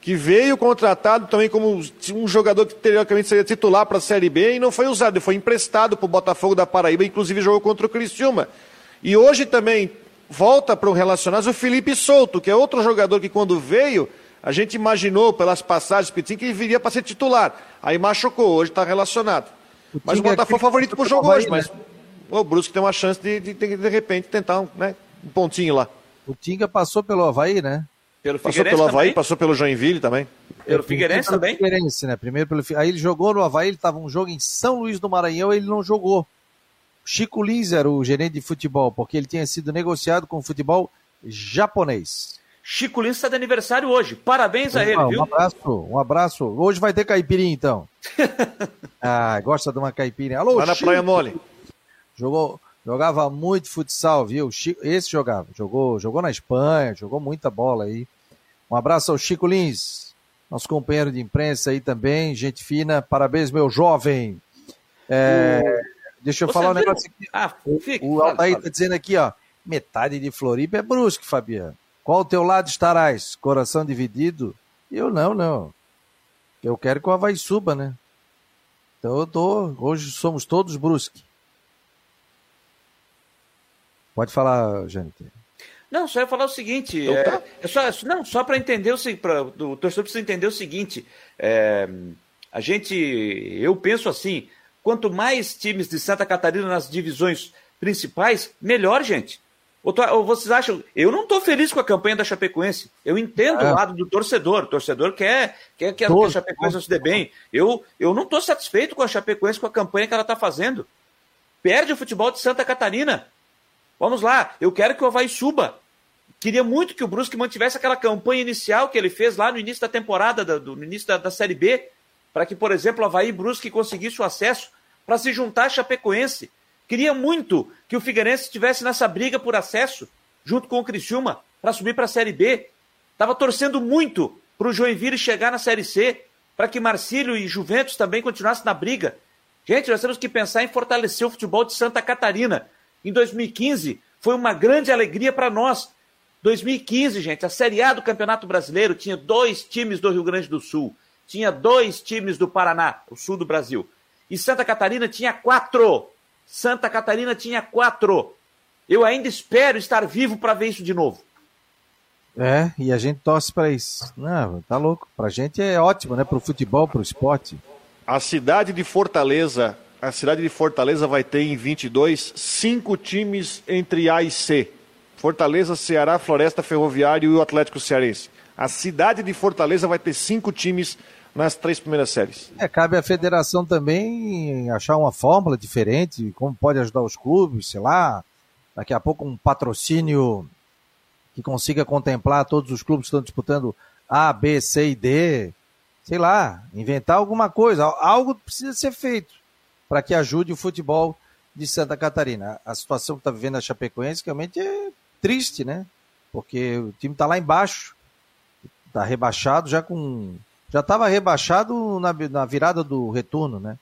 que veio contratado também como um jogador que teoricamente seria titular para a Série B e não foi usado, ele foi emprestado para o Botafogo da Paraíba, inclusive jogou contra o Criciúma. E hoje também volta para o Relacionados o Felipe Souto, que é outro jogador que quando veio, a gente imaginou pelas passagens que ele viria para ser titular. Aí machucou, hoje está relacionado. O mas o Botafogo é favorito para o jogo hoje, mas né? o Brusque tem uma chance de, de, de, de repente, tentar né, um pontinho lá. O Tinga passou pelo Havaí, né? Pelo passou pelo Havaí, também. passou pelo Joinville também. Pelo Figueirense também? Figueirense, né? Primeiro pelo Aí ele jogou no Havaí, ele estava um jogo em São Luís do Maranhão, ele não jogou. Chico Lins era o gerente de futebol, porque ele tinha sido negociado com o futebol japonês. Chico Lins está de aniversário hoje. Parabéns a ele, viu? Um abraço, um abraço. Hoje vai ter caipirinha, então. ah, gosta de uma caipirinha. Alô, Lá na Chico. Praia Mole. Jogou, Jogava muito futsal, viu? Esse jogava. Jogou, jogou na Espanha, jogou muita bola aí. Um abraço ao Chico Lins, nosso companheiro de imprensa aí também, gente fina. Parabéns, meu jovem. É, deixa eu Você falar um negócio aqui. Ah, fique, o Altair está dizendo aqui, ó. Metade de Floripa é brusque, Fabiano. Qual o teu lado estarás? Coração dividido? Eu não, não. Eu quero que o Havaí suba, né? Então eu tô. Hoje somos todos brusque. Pode falar, Jâniter. Não, só ia falar o seguinte. Então, tá. é, é só, não, só para entender o seguinte, o torcedor precisa entender o seguinte. É, a gente, eu penso assim, quanto mais times de Santa Catarina nas divisões principais, melhor, gente. Ou, ou vocês acham? Eu não estou feliz com a campanha da Chapecoense. Eu entendo o lado do torcedor. O torcedor quer, quer que a Chapecoense se dê bem. Eu, eu não estou satisfeito com a Chapecoense com a campanha que ela está fazendo. Perde o futebol de Santa Catarina. Vamos lá, eu quero que o Havaí suba. Queria muito que o Brusque mantivesse aquela campanha inicial que ele fez lá no início da temporada, do, no início da, da Série B, para que, por exemplo, o Havaí e Brusque conseguisse o acesso para se juntar a Chapecoense. Queria muito que o Figueirense estivesse nessa briga por acesso, junto com o Criciúma, para subir para a Série B. Estava torcendo muito para o Joinville chegar na Série C, para que Marcílio e Juventus também continuassem na briga. Gente, nós temos que pensar em fortalecer o futebol de Santa Catarina em 2015 foi uma grande alegria para nós. 2015, gente, a Série A do Campeonato Brasileiro tinha dois times do Rio Grande do Sul, tinha dois times do Paraná, o sul do Brasil. E Santa Catarina tinha quatro. Santa Catarina tinha quatro. Eu ainda espero estar vivo para ver isso de novo. É, e a gente torce para isso. Não, tá louco. Pra gente é ótimo, né? Pro futebol, pro esporte. A cidade de Fortaleza a cidade de Fortaleza vai ter em 22 cinco times entre A e C. Fortaleza, Ceará, Floresta Ferroviário e o Atlético Cearense. A cidade de Fortaleza vai ter cinco times nas três primeiras séries. É, cabe à federação também achar uma fórmula diferente, como pode ajudar os clubes, sei lá, daqui a pouco um patrocínio que consiga contemplar todos os clubes que estão disputando A, B, C e D, sei lá, inventar alguma coisa, algo precisa ser feito para que ajude o futebol de Santa Catarina. A situação que está vivendo a Chapecoense realmente é triste, né? Porque o time está lá embaixo, está rebaixado já com. Já estava rebaixado na, na, virada do retorno, né?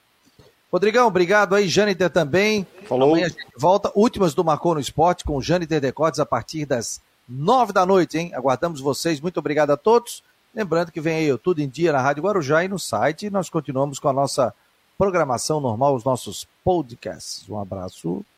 Rodrigão, obrigado aí. Jâniter também. Falou. Amanhã a gente volta. Últimas do Marcou no Esporte com o Jâniter Decotes a partir das nove da noite, hein? Aguardamos vocês. Muito obrigado a todos. Lembrando que vem aí Tudo em Dia na Rádio Guarujá e no site. Nós continuamos com a nossa programação normal, os nossos podcasts. Um abraço